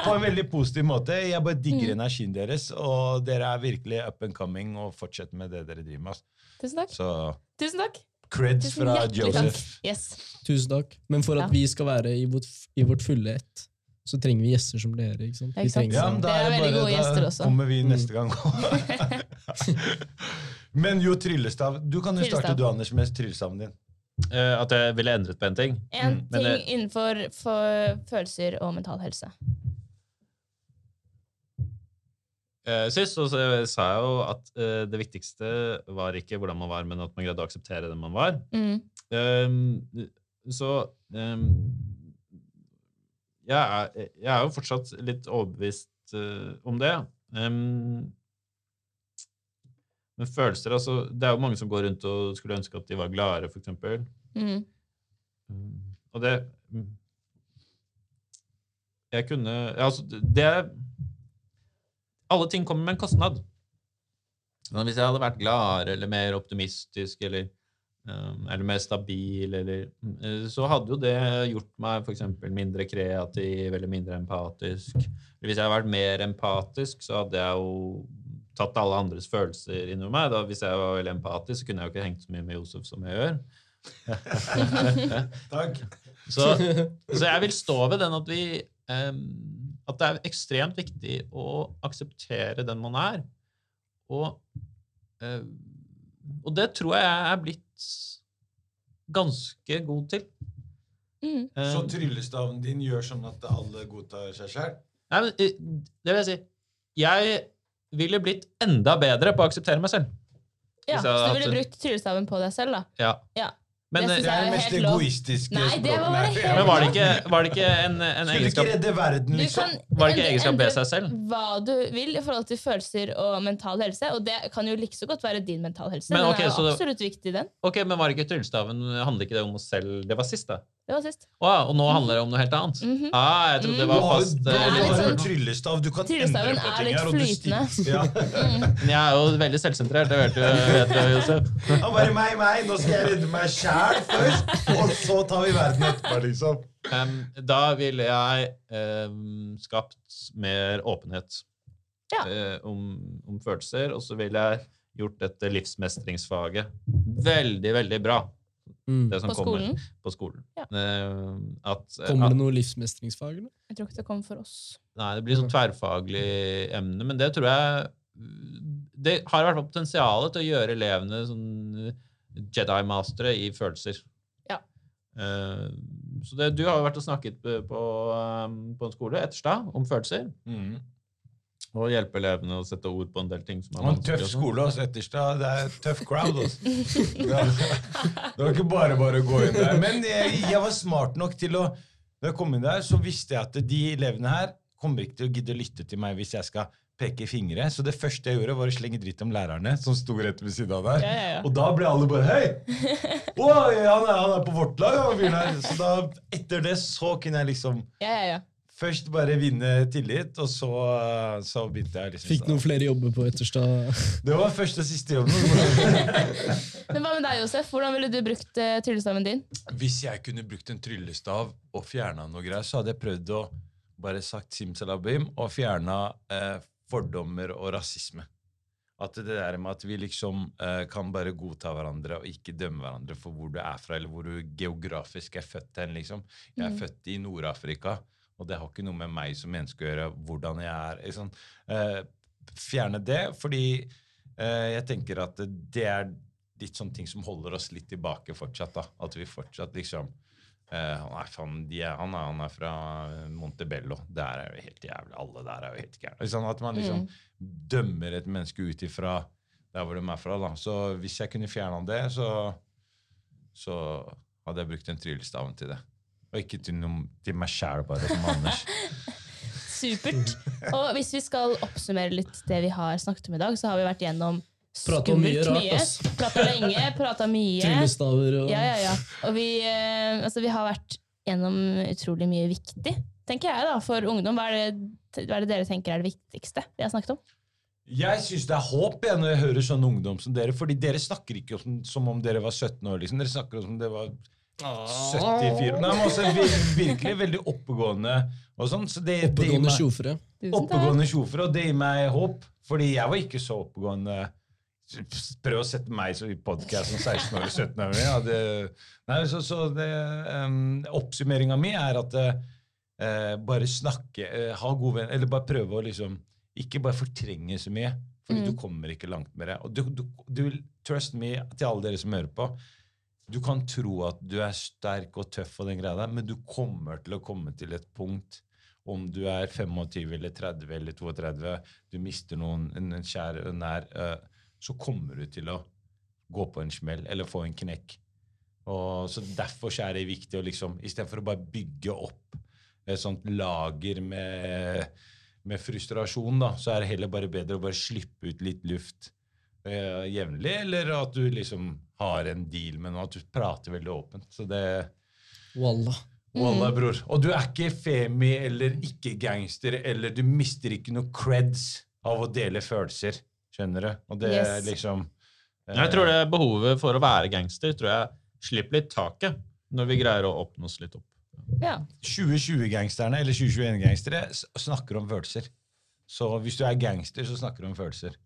på en veldig positiv måte. Jeg bare digger Mm. energien deres, og dere er virkelig up and coming, og fortsett med det dere driver med. Tusen takk. Så Tusen takk. Creds fra. Joseph. Yes. Tusen takk. Men for at Ja. vi skal være i vårt, i vårt fulle ett, så trenger vi gjester som dere. ikke sant? Ja, ikke sant? Ja, men da Det er er veldig bare, gode da gjester også. kommer vi Mm. neste gang. Men jo, tryllestav. Du kan jo starte, du, Anders, med tryllestaven din. Uh, At jeg ville endret på en ting? En Mm, ting det- innenfor for følelser og mental helse. Eh, Sist så sa jeg jo at uh, det viktigste var ikke hvordan man var, men at man greide å akseptere den man var. Mm. Um, så um, jeg, er, jeg er jo fortsatt litt overbevist uh, om det. Um, men følelser altså, Det er jo mange som går rundt og skulle ønske at de var gladere, eksempel. Mm. Og det mm, Jeg kunne altså, det Alle ting kommer med en kostnad. Men hvis jeg hadde vært gladere eller mer optimistisk eller, um, eller mer stabil, eller, eh, så hadde jo det gjort meg eksempel mindre kreativ eller mindre empatisk. Eller hvis jeg hadde vært mer empatisk, så hadde jeg jo tatt alle andres følelser inn over meg. Da, hvis jeg var veldig empatisk, så kunne jeg jo ikke hengt så mye med Josef som jeg gjør. Takk. Så, så jeg vil stå ved den at vi em, At det er ekstremt viktig å akseptere den man er. Og, eh, og det tror jeg jeg er blitt ganske god til. Mm. Eh, Så tryllestaven din gjør sånn at alle godtar seg sjøl? nei, men, eh, det vil jeg si. Jeg ville blitt enda bedre på å akseptere meg selv. Ja, så du ville brukt tryllestaven på deg selv, da? Ja. Ja. Men, Det eh, synes Det er jeg det er mest helt egoistiske Nei, det må språket. helt men var det ikke, var det ikke en, en Skulle ikke redde verden, liksom. kan Var det ikke egenskap ved seg selv? Hva du vil i forhold til følelser og mental helse, og det kan jo like så godt være din mental helse. Men den er så jo det- absolutt viktig, den. Ok, men var det ikke tryllestaven Handler ikke det om oss selv? Det var sist, da. Det var sist. Wow, og nå handler det om noe helt annet? Mhm. ah, jeg trodde det var fast du eh, har jo sånn- tryllestav. Du kan endre på er ting litt her. og du flytende. stil- Ja. Mm. Jeg er jo veldig selvsentrert, det vet du, vet du Josef. Ja, bare meg, meg, nå skal jeg redde meg sjæl først, og så tar vi verden etterpå, liksom. Um, da ville jeg um, skapt mer åpenhet Ja. eh, om, om følelser, og så ville jeg gjort dette livsmestringsfaget veldig, veldig bra. Mm. Det som På kommer skolen. på skolen. Ja. Eh, at, Kommer at, det noe livsmestringsfag? eller? Jeg tror ikke det kommer for oss. Nei, det blir sånn tverrfaglig emne, men det tror jeg Det har i hvert fall potensial til å gjøre elevene sånn Jedi-mastere i følelser. Ja. Eh, så det, du har jo vært og snakket på, på, på en skole, Etterstad, om følelser. Mm. Og hjelpe elevene å sette ord på en del ting som er Og en tøff skole hos Etterstad. Det er tøff crowd. Også. Det det var ikke bare bare å gå inn der. Men jeg, jeg var smart nok til å Da jeg kom inn der, så visste jeg at de elevene her kommer ikke til å gidde å lytte til meg hvis jeg skal peke fingre. Så det første jeg gjorde, var å slenge dritt om lærerne, som sto rett ved siden av der. Ja, ja, ja. Og da ble alle bare Hei! Å, han er, han er på vårt lag, han fyren her. Så da, etter det så kunne jeg liksom Ja, ja, ja. Først bare vinne tillit, og så, så begynte jeg liksom Fikk noen flere jobber på Etterstad. Det var første og siste jobben. Men hva med deg, Josef? Hvordan ville du brukt uh, tryllestaven din? Hvis jeg kunne brukt en tryllestav og fjerna noe greier, så hadde jeg prøvd å bare sagt simsalabim og fjerna eh, fordommer og rasisme. At det der med at vi liksom eh, kan bare godta hverandre og ikke dømme hverandre for hvor du er fra, eller hvor du geografisk er født hen, liksom. Jeg er mm. født i Nord-Afrika, og det har ikke noe med meg som menneske å gjøre, hvordan jeg er. Liksom. Eh, fjerne det, fordi eh, jeg tenker at det er litt sånne ting som holder oss litt tilbake fortsatt. da. At vi fortsatt liksom eh, Nei, faen, er, han, er, han er fra Montebello. Der er jo helt jævlig. Alle der er jo helt gærne. Liksom, at man liksom dømmer et menneske ut ifra der hvor de er fra. da. Så hvis jeg kunne fjerna det, så, så hadde jeg brukt den tryllestaven til det. Og ikke til, noen, til meg sjæl, bare, som Anders. Supert. Og hvis vi skal oppsummere litt det vi har snakket om i dag, så har vi vært gjennom Prata mye rart, ass. Prata lenge, prata mye. Tryllestaver og Ja, ja, ja. Og vi, eh, altså, vi har vært gjennom utrolig mye viktig, tenker jeg, da, for ungdom. Hva er, det, hva er det dere tenker er det viktigste vi har snakket om? Jeg syns det er håp jeg, når jeg hører sånn ungdom som dere. fordi dere snakker ikke som, som om dere var 17 år. liksom. Dere snakker som om dere var 74 Nei, men også Virkelig veldig oppegående og sånn. Så det, det Oppegående sjofere. Oppegående sjofere, og det gir meg håp. Fordi jeg var ikke så oppegående. Prøv å sette meg i podkast som 16 år og 17 år. Ja, det, nei, så, så det, um, Oppsummeringa mi er at uh, bare snakke, uh, ha gode venner, eller bare prøve å liksom Ikke bare fortrenge så mye, fordi Mm. du kommer ikke langt med det. Og du, du, du, trust me til alle dere som hører på. Du kan tro at du er sterk og tøff, og den greia der, men du kommer til å komme til et punkt om du er 25 eller 30 eller 32, du mister noen en, kjær en nær, eh, så kommer du til å gå på en smell eller få en knekk. Og så Derfor er det viktig å liksom, istedenfor å bare bygge opp et sånt lager med, med frustrasjon, da, så er det heller bare bedre å bare slippe ut litt luft eh, jevnlig, eller at du liksom har en deal med noe, at du prater veldig åpent. Så det Wallah. Wallah, bror. Og du er ikke femi eller ikke gangster, eller du mister ikke noe creds av å dele følelser. Skjønner du? Og det er liksom eh, Jeg tror det er behovet for å være gangster tror jeg slipper litt taket når vi greier å åpne oss litt opp. Ja. 2020-gangsterne eller 2021-gangstere snakker om følelser. Så hvis du er gangster, så snakker du om følelser.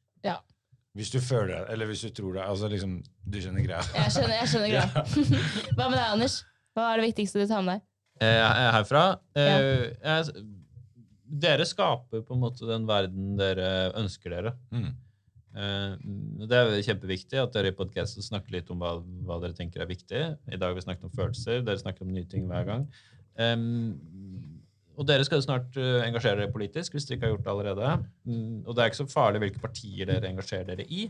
Ja. Hvis du føler det, eller hvis du tror det. altså liksom, Du skjønner greia. Jeg skjønner, jeg skjønner greia. Hva med deg, Anders? Hva er det viktigste du tar med deg? Eh, Jeg er herfra. Eh, jeg, dere skaper på en måte den verden dere ønsker dere. Mm. Eh, Det er kjempeviktig at dere i podkasten snakker litt om hva, hva dere tenker er viktig. I dag har vi snakket om følelser. Dere snakker om nye ting hver gang. Em, og dere skal jo snart eh, engasjere dere politisk, hvis dere ikke har gjort det allerede. Mm, og det er ikke så farlig hvilke partier dere engasjerer dere i.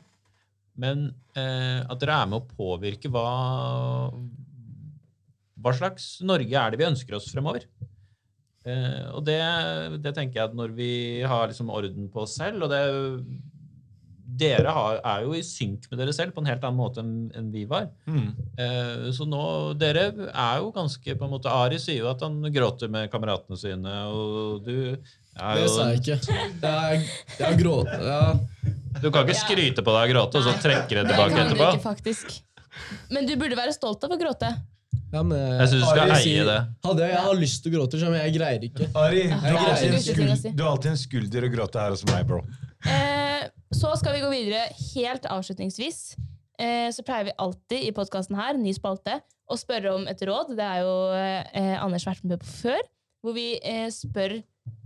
Men eh, at dere er med å påvirke hva Hva slags Norge er det vi ønsker oss fremover? Eh, og det, det tenker jeg at når vi har liksom orden på oss selv, og det dere har, er jo i synk med dere selv på en helt annen måte enn enn vi var. Mm. Eh, så nå, dere er jo ganske på en måte Ari sier jo at han gråter med kameratene sine, og du er Det sa jeg ikke. Jeg, jeg gråter. Ja. Du kan ikke skryte på deg å gråte, og så trekke det Det kan du ikke, faktisk. Men du burde være stolt av å gråte. Ja, men, Jeg synes du skal Ari eie det. Hadde jeg, jeg har lyst til å gråte, men jeg greier ikke. Ari, du har alltid en skulder å gråte her hos meg, bro. Eh, så skal vi gå videre helt avslutningsvis. Eh, så pleier vi alltid i podkasten her, ny spalte, å spørre om et råd. Det er jo eh, Anders vært med på før. Hvor vi eh, spør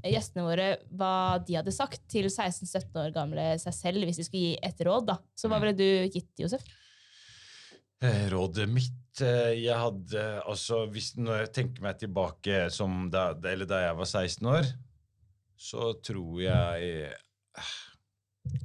gjestene våre hva de hadde sagt til 16-17 år gamle seg selv hvis de skulle gi et råd. da. Så hva ville du gitt, Josef? Eh, Rådet mitt eh, Jeg hadde altså hvis, Når jeg tenker meg tilbake som da, eller da jeg var 16 år, så tror jeg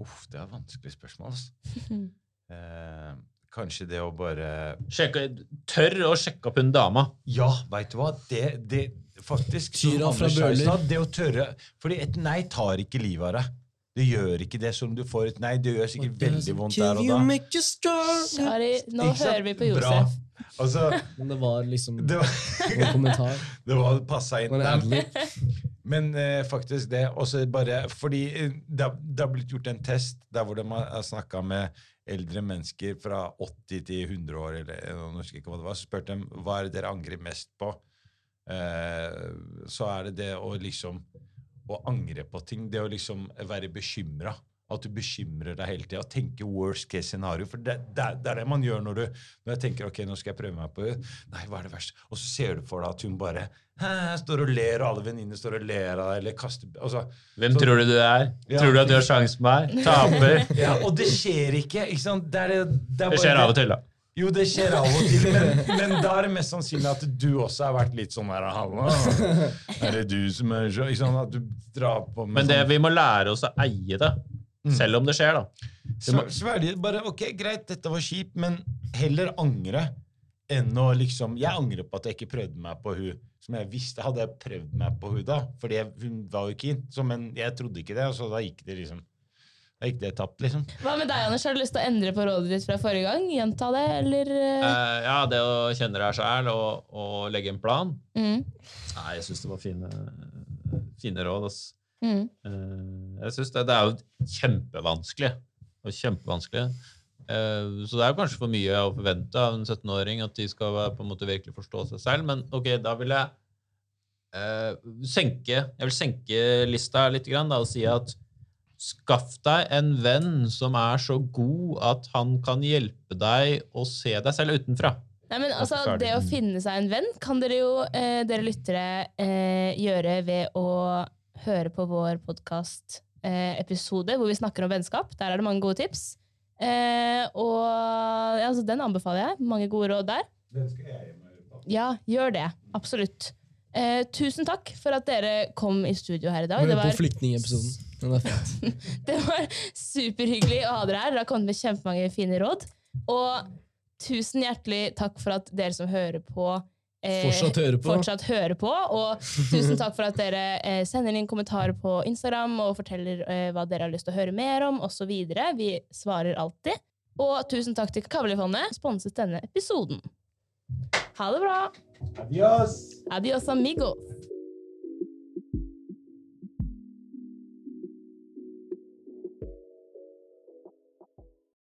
Uff, det er et vanskelig spørsmål, altså. Eh, kanskje det å bare Sjekke, Tør å sjekke opp hun dama. Ja, veit du hva? Det, det faktisk Tyra fra Bøhler. Det å tørre Fordi et nei tar ikke livet av deg. Det gjør ikke det som du får et nei. Det gjør sikkert veldig vondt der og da. Sorry, nå Ikke sant? hører vi på Bra. Josef. Altså, Men det var liksom det var, en kommentar. det var passa inn. Adlib. Men eh, faktisk det. Også bare fordi eh, det, det har blitt gjort en test der hvor de har snakka med eldre mennesker fra 80 til 100 år, eller jeg nå husker ikke hva det var, så spurte hva er det dere angrer mest på. Eh, så er det det å liksom å angre på ting. Det å liksom være bekymra. At du bekymrer deg hele tida. Tenker worst case scenario. For det, det, det er det man gjør når du når jeg tenker ok, nå skal jeg prøve meg på Nei, hva er det verste? Og så ser du for deg at hun bare står og ler, og alle venninnene står og ler av deg, eller kaster altså, Hvem Så- tror du du er? Ja. Tror du at du har sjanse med meg? Taper. ja, Og det skjer ikke! ikke sant? Det, er, det, er skjer av og til, da. Jo, det skjer av og til, men, men da er det mest sannsynlig at du også har vært litt sånn her Halla, er det du som er så ikke sant? At du drar på med Men det, sånn- vi må lære oss å eie det, selv om det skjer, da. Så, svelge bare Ok, greit, dette var kjipt, men heller angre enn å liksom Jeg angrer på at jeg ikke prøvde meg på hun som jeg visste. Hadde jeg prøvd meg på hun da, fordi jeg, hun var jo keen, så, men jeg trodde ikke det, og så da gikk det liksom Da gikk det tapt, liksom. Hva med deg, Anders? Har du lyst til å endre på rådet ditt fra forrige gang? Gjenta det, eller? eh? Eh, ja, det å kjenne deg sjæl og, og legge en plan. Mm. Nei, jeg syns det var fine, fine råd. ass. Mm. Eh, jeg synes det, det er jo kjempevanskelig. Og kjempevanskelig. Eh, så det er jo kanskje for mye å forvente av en 17-åring at de skal på en måte virkelig forstå seg selv, men ok, da vil jeg eh, senke Jeg vil senke lista litt grann, da, og si at skaff deg en venn som er så god at han kan hjelpe deg å se deg selv utenfra. Nei, men altså. Det å finne seg en venn kan dere jo, eh, dere lyttere, eh, gjøre ved å høre på vår podkast-episode hvor vi snakker om vennskap. Der er det mange gode tips. Eh, og ja, altså, den anbefaler jeg. Mange gode råd der. Den skal jeg høre. Ja, gjør det. Absolutt. Eh, tusen takk for at dere kom i studio her i dag. Hør Det på var, flyktningepisoden. Den er fet. det var superhyggelig å ha dere her. Dere har kommet med kjempemange fine råd. Og tusen hjertelig takk for at dere som hører på, eh, Fortsatt hører på. fortsatt hører på. Og tusen takk for at dere eh, sender inn kommentarer på Instagram og forteller eh, hva dere har lyst til å høre mer om, osv. Vi svarer alltid. Og tusen takk til Kavlifondet, sponset denne episoden. Ha det bra! Adios! Adios, amigos!